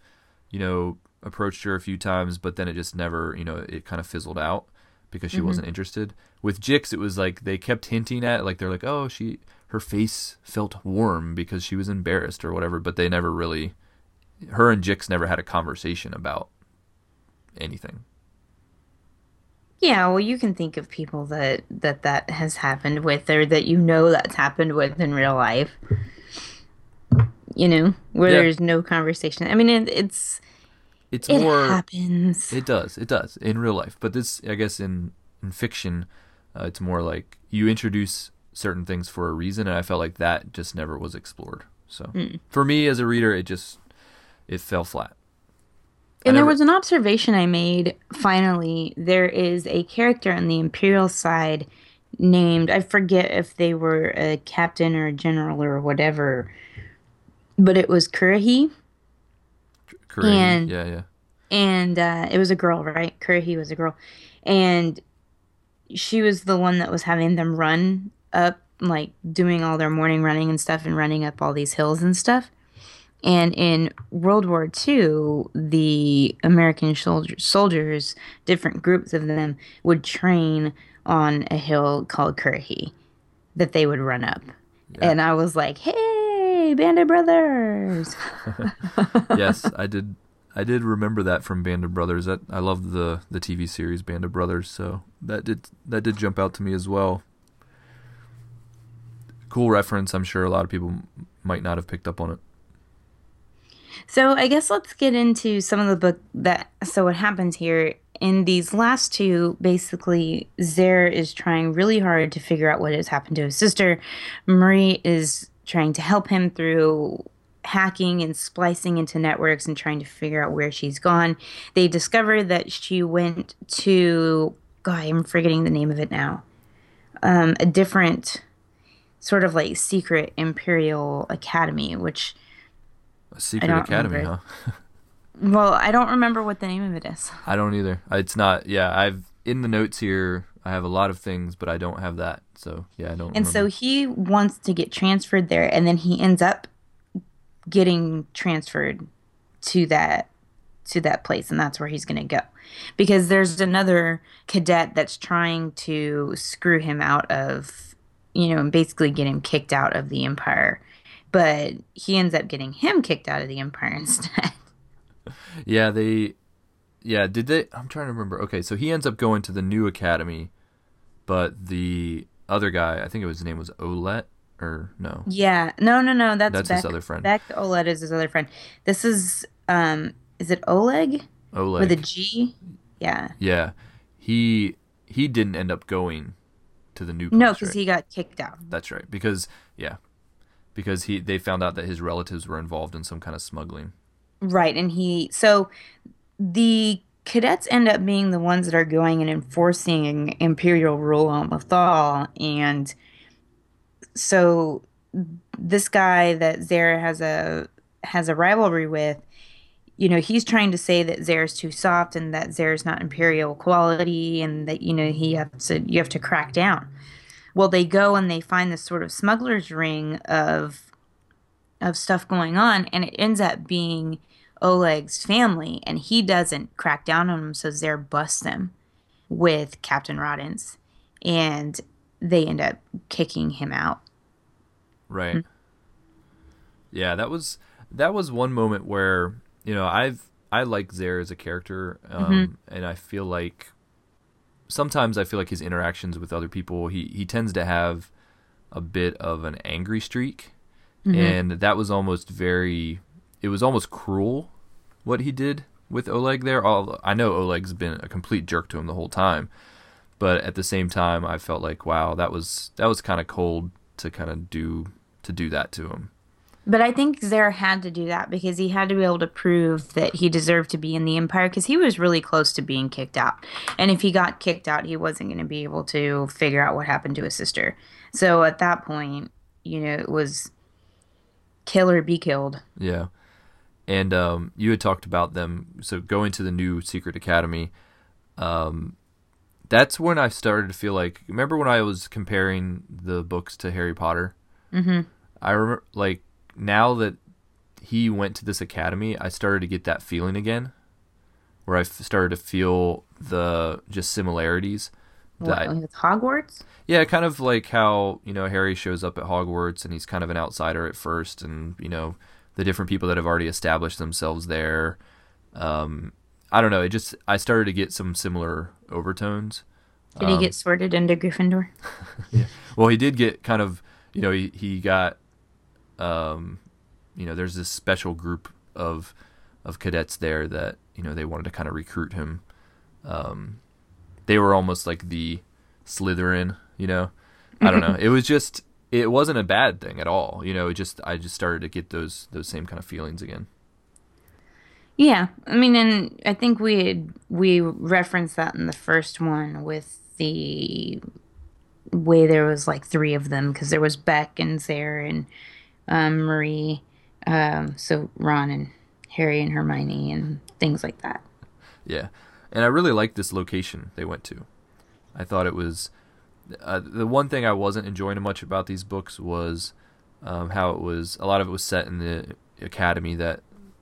you know, approached her a few times, but then it just never, you know, it kind of fizzled out because she wasn't interested. With Jix, it was like they kept hinting at, like they're like, oh, she, her face felt warm because she was embarrassed or whatever, but they never really, her and Jix never had a conversation about anything. Yeah, well, you can think of people that that that has happened with, or that you know that's happened with in real life. You know, where Yeah. there's no conversation. I mean, it, it's It's it more. happens. It does. It does in real life, but this, I guess, in in fiction, uh, it's more like you introduce certain things for a reason, and I felt like that just never was explored. So for me as a reader, it just it fell flat. And there was an observation I made. Finally, there is a character on the Imperial side named I forget if they were a captain or a general or whatever, but it was Currahee, Korean, and- yeah, yeah, and uh, it was a girl, right? Currahee was a girl, and she was the one that was having them run up, like doing all their morning running and stuff, and running up all these hills and stuff. And in World War II, the American soldier, soldiers, different groups of them, would train on a hill called Currahee that they would run up. And I was like, hey, Band of Brothers. yes, I did. I did remember that from Band of Brothers. That I loved the the TV series Band of Brothers, so that did that did jump out to me as well. Cool reference. I'm sure a lot of people might not have picked up on it. So I guess let's get into some of the book that. So what happens here in these last two? Basically, Zare is trying really hard to figure out what has happened to his sister. Marie is trying to help him through hacking and splicing into networks and trying to figure out where she's gone. They discover that she went to. God, I'm forgetting the name of it now. Um, a different sort of like secret imperial academy, which A secret academy, remember. huh? well, I don't remember what the name of it is. I don't either. It's not. Yeah, I've in the notes here. I have a lot of things, but I don't have that. So yeah, I don't. And so he wants to get transferred there, and then he ends up getting transferred to that to that place, and that's where he's going to go, because there's another cadet that's trying to screw him out of, you know, and basically get him kicked out of the empire, but he ends up getting him kicked out of the empire instead. Yeah, they. Yeah, did they? I'm trying to remember. Okay, so he ends up going to the new academy, but the other guy, I think it was his name was Ollet, or no? yeah, no, no, no, that's That's his other friend. Beck Ollet is his other friend. This is, um, is it Oleg Oleg. with a G? Yeah. Yeah, he he didn't end up going to the new. No, because right? he got kicked out. That's right. Because yeah, because he they found out that his relatives were involved in some kind of smuggling. Right, and he so the cadets end up being the ones that are going and enforcing imperial rule on Lothal, and so this guy that Zare has a has a rivalry with, you know, he's trying to say that Zare's too soft and that Zare's not imperial quality and that, you know, he has to you have to crack down. Well, they go and they find this sort of smuggler's ring of of stuff going on and it ends up being Oleg's family and he doesn't crack down on them so Zare busts them with Captain Roddance and they end up kicking him out. Right. Mm-hmm. Yeah, that was that was one moment where you know I've I like Zare as a character, um, mm-hmm. and I feel like sometimes I feel like his interactions with other people he he tends to have a bit of an angry streak, mm-hmm. and that was almost very it was almost cruel what he did with Oleg there. All I know Oleg's been a complete jerk to him the whole time, but at the same time I felt like wow that was that was kind of cold to kind of do to do that to him. But I think Zare had to do that because he had to be able to prove that he deserved to be in the Empire because he was really close to being kicked out. And if he got kicked out, he wasn't going to be able to figure out what happened to his sister. So at that point, you know, it was kill or be killed. Yeah. And um, you had talked about them. So going to the new Secret Academy, um, that's when I started to feel like. Remember when I was comparing the books to Harry Potter? Mm-hmm. I remember, like, now that he went to this academy, I started to get that feeling again, where I started to feel the just similarities. What, I, with Hogwarts? Yeah, kind of like how you know Harry shows up at Hogwarts and he's kind of an outsider at first, and you know the different people that have already established themselves there. Um, I don't know. It just I started to get some similar overtones. Did um, he get sorted into Gryffindor? yeah. Well, he did get kind of. You know, he he got um, you know, there's this special group of of cadets there that you know they wanted to kind of recruit him. Um, they were almost like the Slytherin, you know. I don't know. It was just it wasn't a bad thing at all. You know, it just I just started to get those those same kind of feelings again. Yeah, I mean, and I think we had, we referenced that in the first one with the way there was like three of them because there was Beck and Zare and um, Marie, um, so Ron and Harry and Hermione and things like that. Yeah, and I really liked this location they went to. I thought it was uh, the one thing I wasn't enjoying much about these books was um, how it was. A lot of it was set in the academy that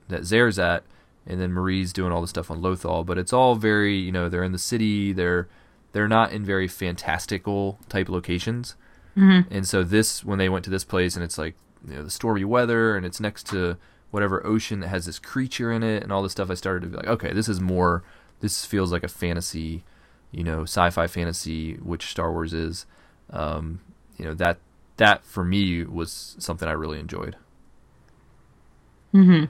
that Zare's at, and then Marie's doing all the stuff on Lothal. But it's all very, you know, they're in the city. They're they're not in very fantastical type locations. Mm-hmm. And so this, when they went to this place, and it's like you know the stormy weather and it's next to whatever ocean that has this creature in it and all this stuff, I started to be like, okay, this is more. This feels like a fantasy, you know, sci-fi fantasy, which Star Wars is. Um, you know that that for me was something I really enjoyed. Hmm.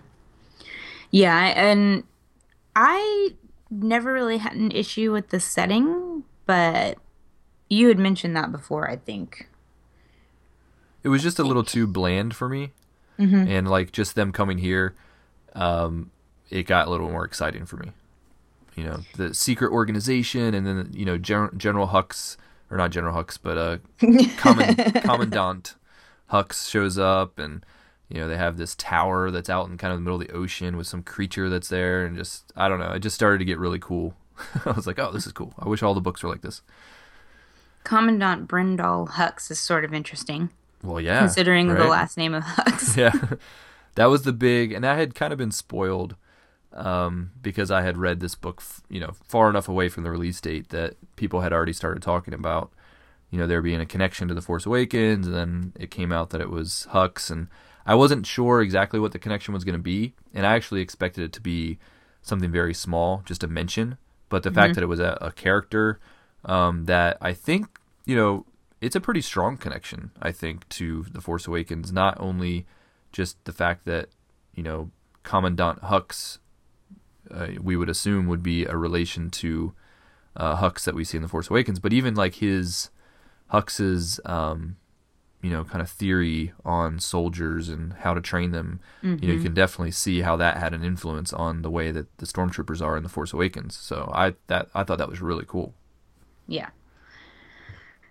Yeah, and I never really had an issue with the setting, but you had mentioned that before, I think. It was just a little too bland for me, mm-hmm. and like just them coming here, um, it got a little more exciting for me. You know, the secret organization, and then you know Gen- General Hux, or not General Hux, but uh, Command- Commandant Hux shows up, and you know they have this tower that's out in kind of the middle of the ocean with some creature that's there, and just I don't know, it just started to get really cool. I was like, oh, this is cool. I wish all the books were like this. Commandant Brendol Hux is sort of interesting. Well, yeah. Considering right? the last name of Hux. yeah. That was the big, and that had kind of been spoiled um, because I had read this book, you know, far enough away from the release date that people had already started talking about, you know, there being a connection to The Force Awakens, and then it came out that it was Hux, and I wasn't sure exactly what the connection was going to be, and I actually expected it to be something very small, just a mention, but the mm-hmm. fact that it was a, a character um, that I think, you know, it's a pretty strong connection, I think, to The Force Awakens. Not only just the fact that, you know, Commandant Hux, uh, we would assume would be a relation to uh, Hux that we see in The Force Awakens, but even like his, Hux's, um, you know, kind of theory on soldiers and how to train them. Mm-hmm. You know, you mm-hmm. can definitely see how that had an influence on the way that the stormtroopers are in The Force Awakens. So I that I thought that was really cool. Yeah.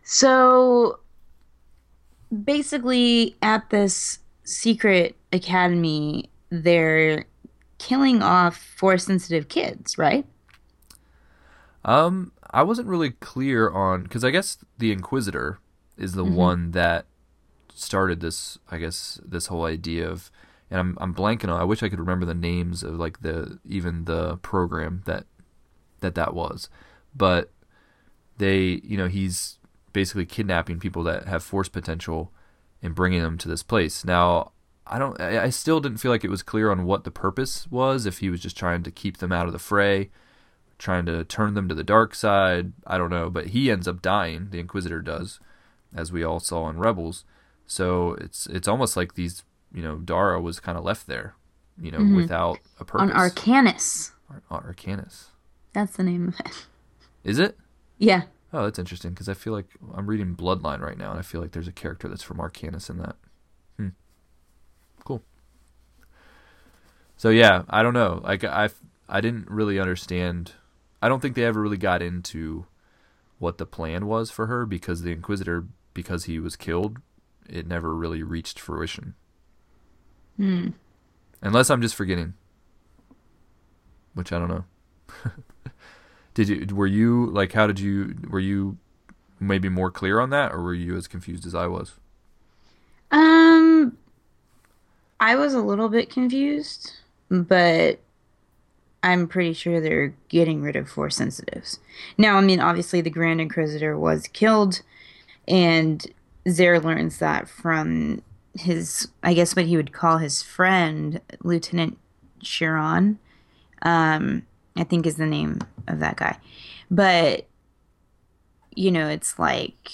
So basically, at this secret academy, they're killing off force sensitive kids, right? Um, I wasn't really clear on because I guess the Inquisitor is the one that started this. I guess this whole idea of, and I'm I'm blanking on. I wish I could remember the names of like the even the program that that that was, but they you know he's basically kidnapping people that have force potential and bringing them to this place. Now I don't. I still didn't feel like it was clear on what the purpose was. If he was just trying to keep them out of the fray, trying to turn them to the dark side. I don't know, but he ends up dying. The Inquisitor does, as we all saw in Rebels. So it's it's almost like these, you know, Dhara was kind of left there, you know, mm-hmm. without a purpose. On Arkanis. Ar- Arkanis. That's the name of it. Is it? Yeah. Oh, that's interesting because I feel like I'm reading Bloodline right now, and I feel like there's a character that's from Arkanis in that. Hmm. Cool. So yeah, I don't know. Like I, I didn't really understand. I don't think they ever really got into what the plan was for her because the Inquisitor, because he was killed, it never really reached fruition. Hmm. Unless I'm just forgetting. Which I don't know. Did you were you like how did you were you maybe more clear on that or were you as confused as I was? Um, I was a little bit confused, but I'm pretty sure they're getting rid of force sensitives. Now, I mean, obviously, the Grand Inquisitor was killed, and Zare learns that from his, I guess, what he would call his friend, Lieutenant Chiron. Um, I think is the name of that guy. But, you know, it's like,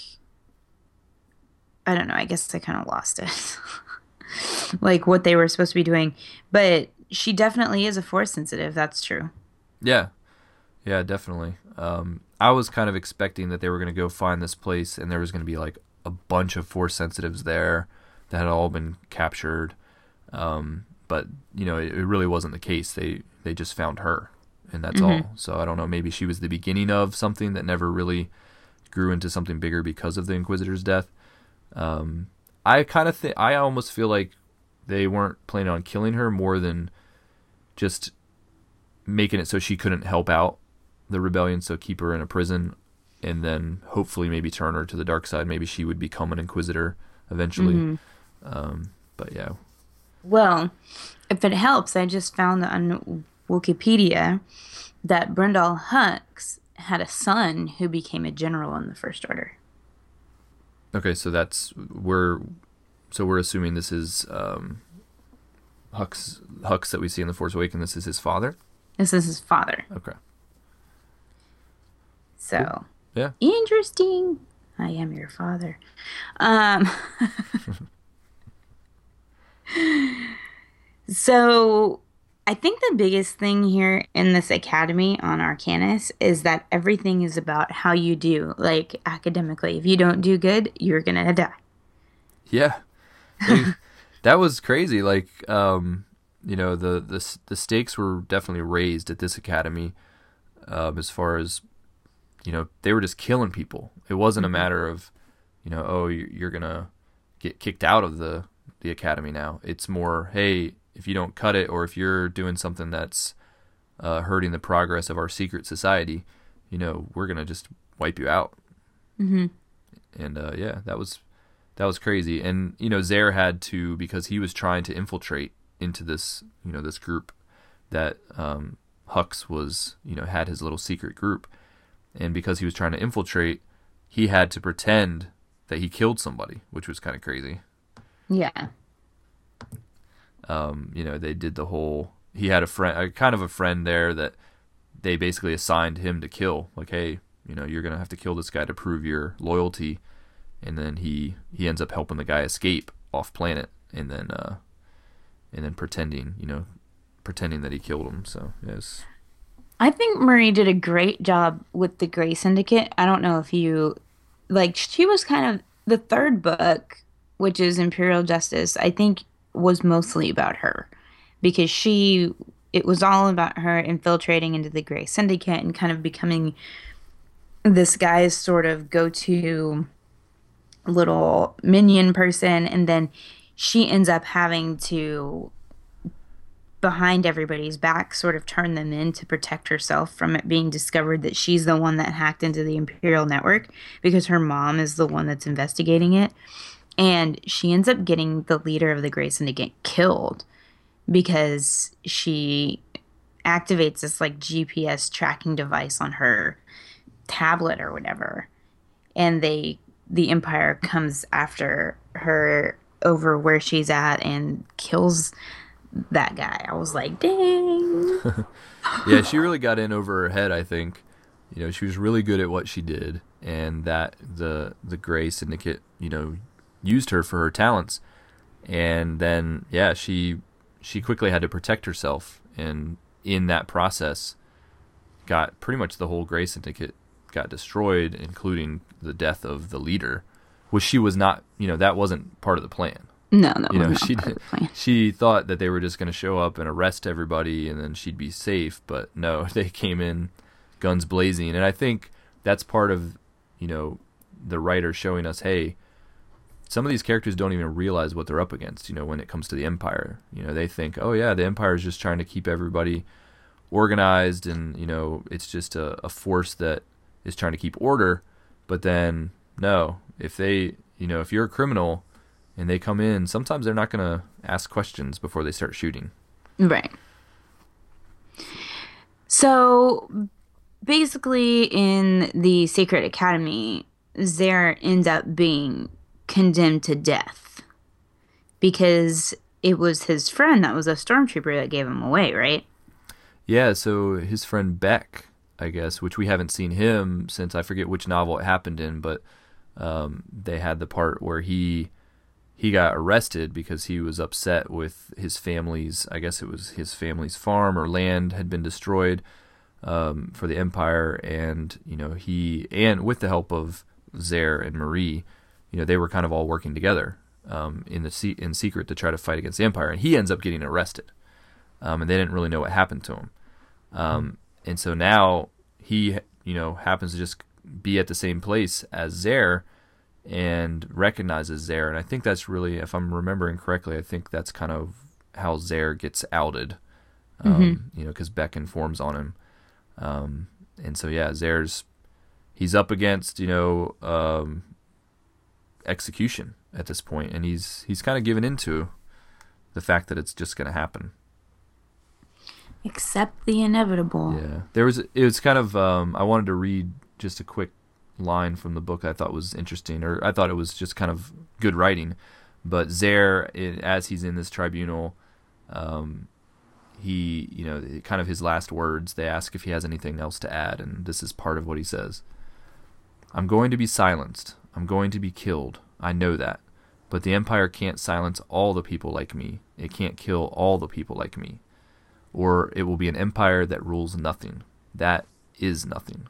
I don't know. I guess I kind of lost it. like what they were supposed to be doing. But she definitely is a force sensitive. That's true. Yeah. Yeah, definitely. Um, I was kind of expecting that they were going to go find this place and there was going to be like a bunch of force sensitives there that had all been captured. Um, but you know, it, it really wasn't the case. They they just found her, and that's all. So I don't know. Maybe she was the beginning of something that never really grew into something bigger because of the Inquisitor's death. Um, I kind of think I almost feel like they weren't planning on killing her more than just making it so she couldn't help out the rebellion, so keep her in a prison, and then hopefully maybe turn her to the dark side. Maybe she would become an Inquisitor eventually. Um, but yeah, Well, if it helps, I just found on Wikipedia that Brendol Hux had a son who became a general in the First Order. okay, so that's we're so we're assuming this is um, Hux Hux that we see in the Force Awakens. This is his father. This is his father. Okay, So yeah, interesting. I am your father. Um, so I think the biggest thing here in this academy on Arkanis is that everything is about how you do, like academically. If you don't do good, you're gonna die. Yeah, They- that was crazy. Like, um, you know, the the the stakes were definitely raised at this academy, um, as far as you know, they were just killing people. It wasn't a matter of, you know, oh, you- you're gonna get kicked out of the the academy now. It's more, hey, if you don't cut it, or if you're doing something that's uh, hurting the progress of our secret society, you know, we're gonna just wipe you out. Mm-hmm. And uh, yeah, that was that was crazy. And you know, Zare had to because he was trying to infiltrate into this you know this group that um, Hux was you know had his little secret group, and because he was trying to infiltrate, he had to pretend that he killed somebody, which was kind of crazy. Yeah. Um, you know, they did the whole. He had a friend, a, kind of a friend there that they basically assigned him to kill. Like, hey, you know, you're gonna have to kill this guy to prove your loyalty, and then he he ends up helping the guy escape off planet, and then uh, and then pretending, you know, pretending that he killed him. So yes, I think Marie did a great job with the Gray Syndicate. I don't know if you like she was kind of the third book, which is Imperial Justice, I think was mostly about her because she it was all about her infiltrating into the Gray Syndicate and kind of becoming this guy's sort of go-to little minion person and then she ends up having to behind everybody's back, sort of turn them in to protect herself from it being discovered that she's the one that hacked into the Imperial network because her mom is the one that's investigating it. And she ends up getting the leader of the Grey Syndicate killed because she activates this like GPS tracking device on her tablet or whatever. And they the Empire comes after her over where she's at and kills that guy. I was like, dang. yeah, she really got in over her head, I think. You know, she was really good at what she did and that the the Grey Syndicate, you know, used her for her talents. And then yeah, she she quickly had to protect herself and in that process got pretty much the whole Grey Syndicate got destroyed, including the death of the leader, which she was not. You know, that wasn't part of the plan. No, no, you know, she she thought that they were just going to show up and arrest everybody, and then she'd be safe. But no, they came in guns blazing, and I think that's part of you know the writer showing us, hey, some of these characters don't even realize what they're up against. You know, when it comes to the Empire, you know, they think, oh yeah, the Empire is just trying to keep everybody organized, and you know, it's just a, a force that is trying to keep order. But then, no, if they, you know, if you're a criminal and they come in, sometimes they're not going to ask questions before they start shooting. Right. So basically, in the Sacred Academy, Zare ends up being condemned to death because it was his friend that was a stormtrooper that gave him away, right? Yeah, so his friend Beck, I guess, which we haven't seen him since I forget which novel it happened in, but um, they had the part where he he got arrested because he was upset with his family's I guess it was his family's farm or land had been destroyed um, for the empire and you know he and with the help of Zare and Marie you know they were kind of all working together um, in the in secret to try to fight against the empire and he ends up getting arrested um, and they didn't really know what happened to him um, and so now he you know happens to just be at the same place as Zare and recognizes Zare. And I think that's really, if I'm remembering correctly, I think that's kind of how Zare gets outed. Um, mm-hmm. You know, because Beck informs on him. Um, and so yeah, Zare's he's up against you know um, execution at this point, and he's he's kind of given into the fact that it's just going to happen. Accept the inevitable. Yeah, there was it was kind of um, I wanted to read just a quick line from the book I thought was interesting, or I thought it was just kind of good writing. But Zare, as he's in this tribunal, um, he, you know, kind of his last words, they ask if he has anything else to add, and this is part of what he says. I'm going to be silenced. I'm going to be killed. I know that. But the Empire can't silence all the people like me. It can't kill all the people like me. Or it will be an empire that rules nothing. That is nothing.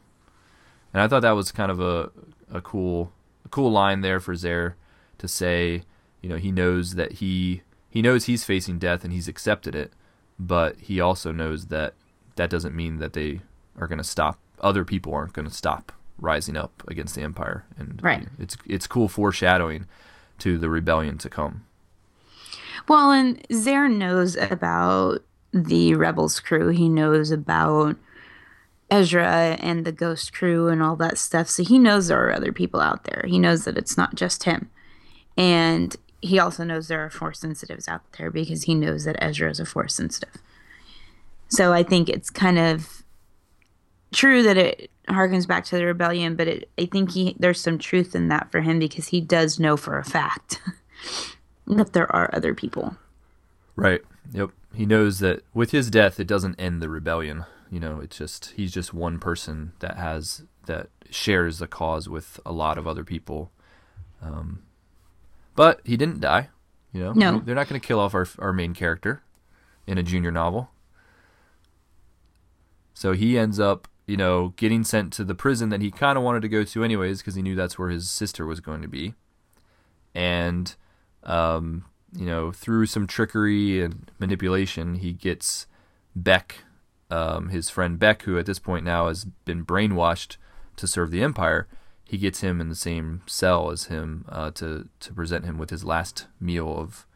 And I thought that was kind of a a cool a cool line there for Zare to say, you know, he knows that he he knows he's facing death and he's accepted it, but he also knows that that doesn't mean that they are going to stop. Other people aren't going to stop rising up against the empire, and right. it's it's cool foreshadowing to the rebellion to come. Well, and Zare knows about the rebels crew. He knows about Ezra and the ghost crew and all that stuff. So he knows there are other people out there. He knows that it's not just him. And he also knows there are force sensitives out there because he knows that Ezra is a force sensitive. So I think it's kind of true that it harkens back to the rebellion, but it, I think he there's some truth in that for him because he does know for a fact that there are other people. Right. Yep. He knows that with his death, it doesn't end the rebellion. You know, it's just he's just one person that has that shares the cause with a lot of other people. Um, but he didn't die. You know, no. they're not going to kill off our our main character in a junior novel. So he ends up, you know, getting sent to the prison that he kind of wanted to go to anyways because he knew that's where his sister was going to be. And um, you know, through some trickery and manipulation, he gets Beck, um, his friend Beck, who at this point now has been brainwashed to serve the Empire, he gets him in the same cell as him uh, to to present him with his last meal of.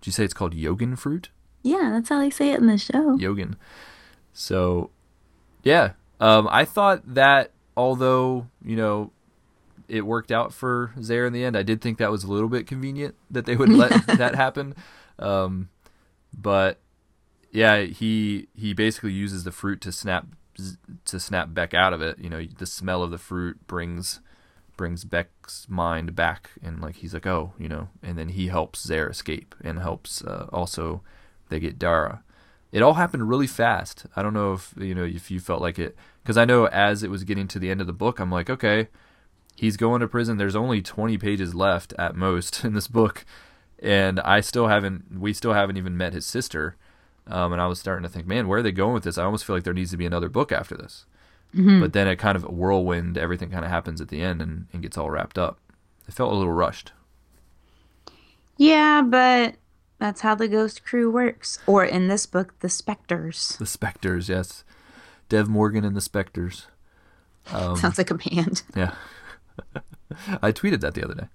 Do you say it's called Yogan fruit? Yeah, that's how they say it in the show. Yogan. So, yeah, um, I thought that although you know it worked out for Zare in the end, I did think that was a little bit convenient that they would let that happen. Um, but yeah, he he basically uses the fruit to snap to snap Beck out of it. You know, the smell of the fruit brings brings Beck's mind back, and like he's like, oh, you know, and then he helps Zare escape and helps uh, also they get Dhara. It all happened really fast. I don't know if you know if you felt like it because I know as it was getting to the end of the book, I'm like, okay, he's going to prison. There's only 20 pages left at most in this book, and I still haven't. We still haven't even met his sister. Um, and I was starting to think, man, where are they going with this? I almost feel like there needs to be another book after this. Mm-hmm. But then it kind of whirlwind. Everything kind of happens at the end and, and gets all wrapped up. It felt a little rushed. Yeah, but that's how the Ghost Crew works. Or in this book, the Spectres. The Spectres, yes. Dev Morgan and the Spectres. Um, Sounds like a band. Yeah. I tweeted that the other day.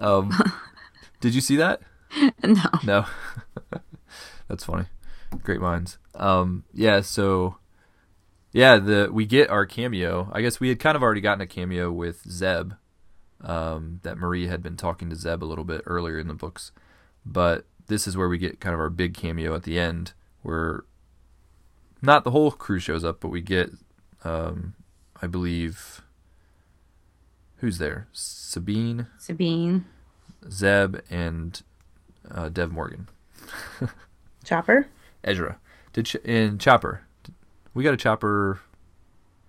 Um, did you see that? no. No. That's funny. Great minds. Um, yeah, so yeah, the we get our cameo. I guess we had kind of already gotten a cameo with Zeb. Um, that Marie had been talking to Zeb a little bit earlier in the books, but this is where we get kind of our big cameo at the end, where not the whole crew shows up, but we get, um, I believe, who's there? Sabine, Sabine. Zeb, and uh, Dev Morgan. Chopper? Ezra. Did Ch- in Chopper. We got a Chopper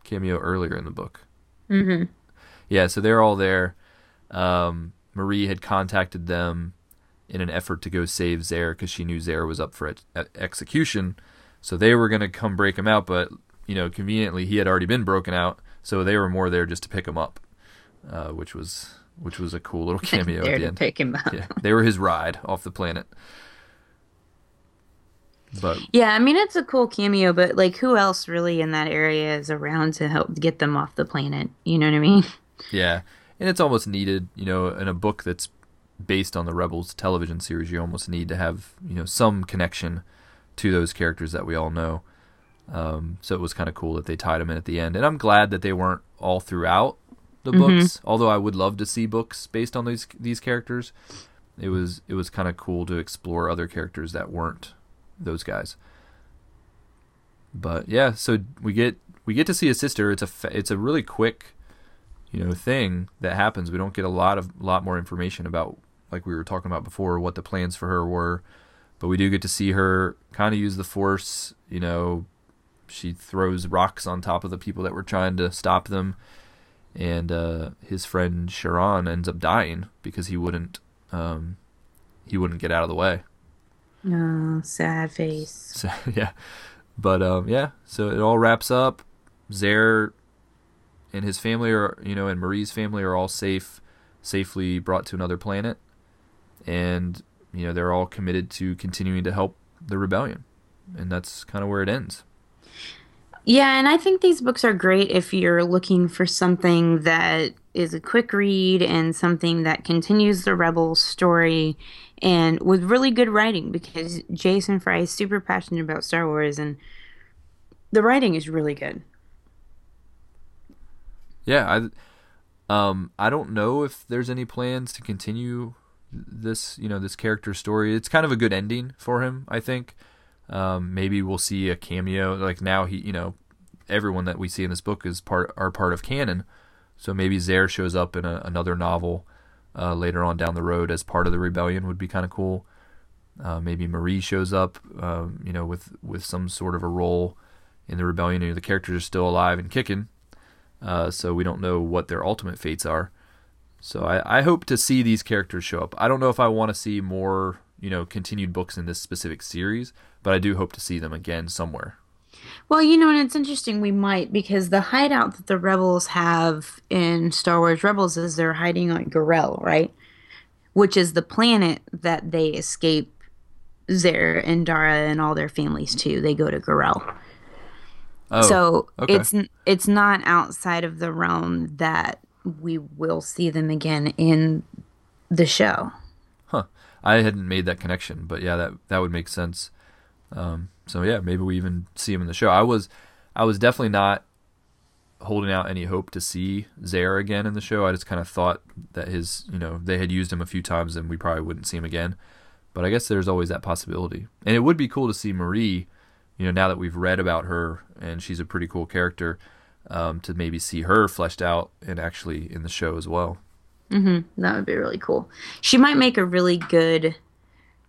cameo earlier in the book. Mm-hmm. Yeah, so they're all there. Um, Marie had contacted them in an effort to go save Zare because she knew Zare was up for ex- execution. So they were going to come break him out, but you know, conveniently he had already been broken out, so they were more there just to pick him up, uh, which was which was a cool little cameo there at the end. pick him up. Yeah, they were his ride off the planet. But Yeah, I mean it's a cool cameo, but like who else really in that area is around to help get them off the planet? You know what I mean? Yeah, and it's almost needed, you know, in a book that's based on the Rebels television series. You almost need to have, you know, some connection to those characters that we all know. Um, so it was kind of cool that they tied them in at the end, and I'm glad that they weren't all throughout the books. Although I would love to see books based on these these characters. It was it was kind of cool to explore other characters that weren't those guys. But yeah, so we get we get to see a sister. It's a fa- it's a really quick you know thing that happens. We don't get a lot of lot more information about like we were talking about before what the plans for her were, but we do get to see her kind of use the force. You know, she throws rocks on top of the people that were trying to stop them, and uh, his friend Chiron ends up dying because he wouldn't um, he wouldn't get out of the way. Oh, sad face. So yeah, but um, yeah, so it all wraps up. Zare and his family are, you know, and Marie's family are all safe, safely brought to another planet, and you know they're all committed to continuing to help the rebellion, and that's kind of where it ends. Yeah, and I think these books are great if you're looking for something that is a quick read and something that continues the rebel story and with really good writing because Jason Fry is super passionate about Star Wars and the writing is really good. Yeah, I, um, I don't know if there's any plans to continue this, you know, this character story. It's kind of a good ending for him, I think. Um, maybe we'll see a cameo. Like now, he, you know, everyone that we see in this book is part are part of canon. So maybe Zare shows up in a, another novel uh, later on down the road as part of the rebellion would be kind of cool. Uh, maybe Marie shows up, um, you know, with with some sort of a role in the rebellion. You know, the characters are still alive and kicking, uh, so we don't know what their ultimate fates are. So I, I hope to see these characters show up. I don't know if I want to see more, you know, continued books in this specific series, but I do hope to see them again somewhere. Well, you know, and it's interesting we might because the hideout that the rebels have in Star Wars Rebels is they're hiding on Garel, right? Which is the planet that they escape Zare and Dhara and all their families to. They go to Garel. Oh, so okay. it's it's not outside of the realm that we will see them again in the show. Huh. I hadn't made that connection, but yeah, that that would make sense. Um, so yeah, maybe we even see him in the show. I was I was definitely not holding out any hope to see Zare again in the show. I just kind of thought that his, you know, they had used him a few times and we probably wouldn't see him again. But I guess there's always that possibility. And it would be cool to see Marie, you know, now that we've read about her and she's a pretty cool character, um, to maybe see her fleshed out and actually in the show as well. Mm-hmm. That would be really cool. She might make a really good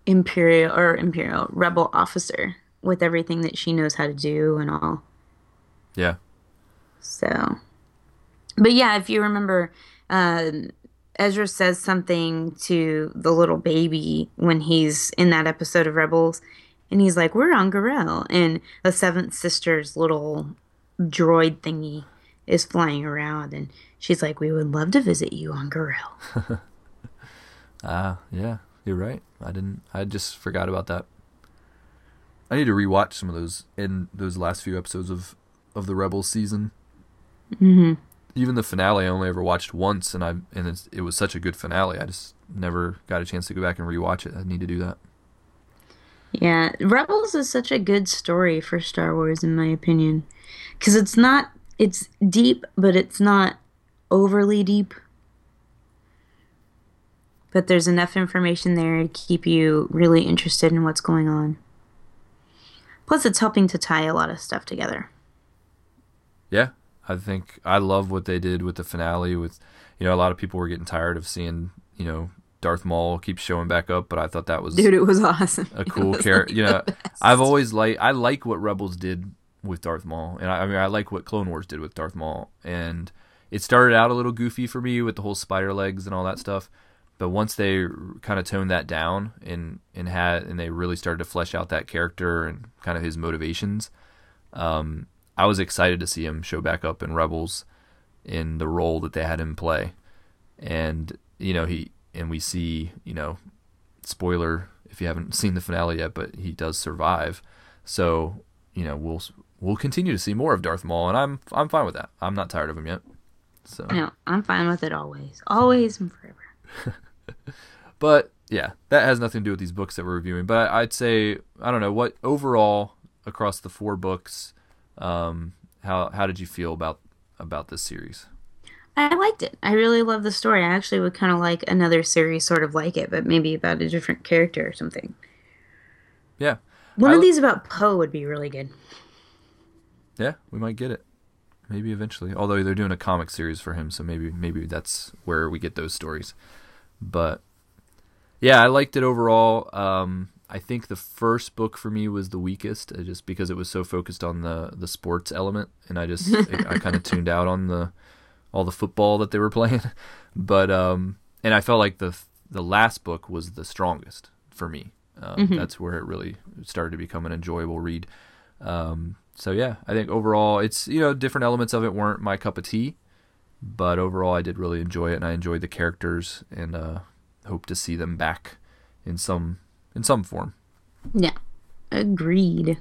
imperial or imperial rebel officer with everything that she knows how to do and all. Yeah. So, but yeah, if you remember, uh, Ezra says something to the little baby when he's in that episode of Rebels, and he's like, "We're on Garel," and the Seventh Sister's little droid thingy is flying around, and she's like, "We would love to visit you on Garel." Ah, yeah, you're right. I didn't. I just forgot about that. I need to rewatch some of those in those last few episodes of of the Rebels season. mm-hmm. Even the finale, I only ever watched once, and I and it's, it was such a good finale. I just never got a chance to go back and rewatch it. I need to do that. Yeah, Rebels is such a good story for Star Wars, in my opinion, because it's not. It's deep, but it's not overly deep. But there's enough information there to keep you really interested in what's going on. Plus, it's helping to tie a lot of stuff together. Yeah, I think I love what they did with the finale. With you know, a lot of people were getting tired of seeing you know Darth Maul keeps showing back up, but I thought that was Dude, it was awesome. a cool character. like, you know. I've always like I like what Rebels did with Darth Maul, and I, I mean I like what Clone Wars did with Darth Maul, and it started out a little goofy for me with the whole spider legs and all that stuff, but once they kind of toned that down and and had and they really started to flesh out that character and kind of his motivations, um, I was excited to see him show back up in Rebels in the role that they had him play, and you know he and we see you know spoiler if you haven't seen the finale yet, but he does survive. So you know we'll we'll continue to see more of Darth Maul, and I'm I'm fine with that. I'm not tired of him yet. So, No, I'm fine with it always. Always and forever. but yeah, that has nothing to do with these books that we're reviewing. But I'd say I don't know what overall across the four books, um, how how did you feel about about this series? I liked it. I really love the story. I actually would kind of like another series sort of like it, but maybe about a different character or something. Yeah, One I of these about Poe would be really good. yeah, we might get it. Maybe eventually. Although they're doing a comic series for him, so maybe maybe that's where we get those stories. But yeah, I liked it overall. Um, I think the first book for me was the weakest, uh, just because it was so focused on the the sports element, and I just I kind of tuned out on the all the football that they were playing. But um, and I felt like the the last book was the strongest for me. Um, That's where it really started to become an enjoyable read. Um, so yeah, I think overall it's you know different elements of it weren't my cup of tea, but overall I did really enjoy it and I enjoyed the characters and uh, hope to see them back in some in some form. Yeah, agreed.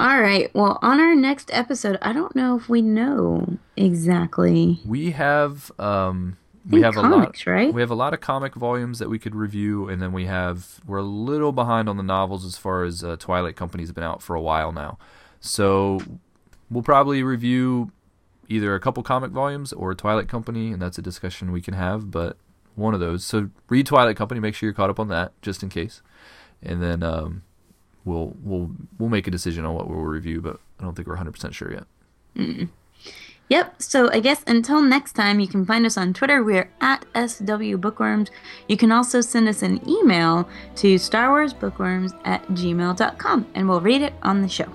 All right. Well, on our next episode, I don't know if we know exactly. We have um, we have comics, a lot right? we have a lot of comic volumes that we could review and then we have we're a little behind on the novels as far as uh, Twilight Company's been out for a while now. So we'll probably review either a couple comic volumes or Twilight Company and that's a discussion we can have, but one of those. So read Twilight Company, make sure you're caught up on that just in case. And then um, we'll we'll we'll make a decision on what we'll review, but I don't think we're 100% sure yet. Yep. So I guess until next time, you can find us on Twitter. We're at SW Bookworms. You can also send us an email to Star Wars Bookworms at gmail.com and we'll read it on the show.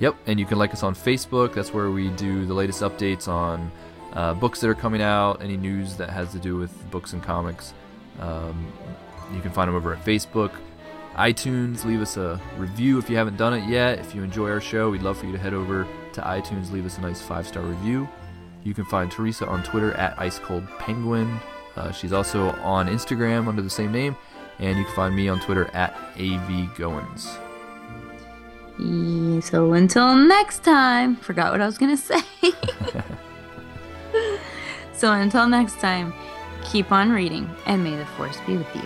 Yep, and you can like us on Facebook. That's where we do the latest updates on uh, books that are coming out, any news that has to do with books and comics. Um, you can find them over at Facebook, iTunes. Leave us a review if you haven't done it yet. If you enjoy our show, we'd love for you to head over to iTunes, leave us a nice five star review. You can find Teresa on Twitter at Ice Cold Penguin. Uh, she's also on Instagram under the same name, and you can find me on Twitter at AV Goins. So until next time, forgot what I was going to say. so until next time, keep on reading, and may the force be with you.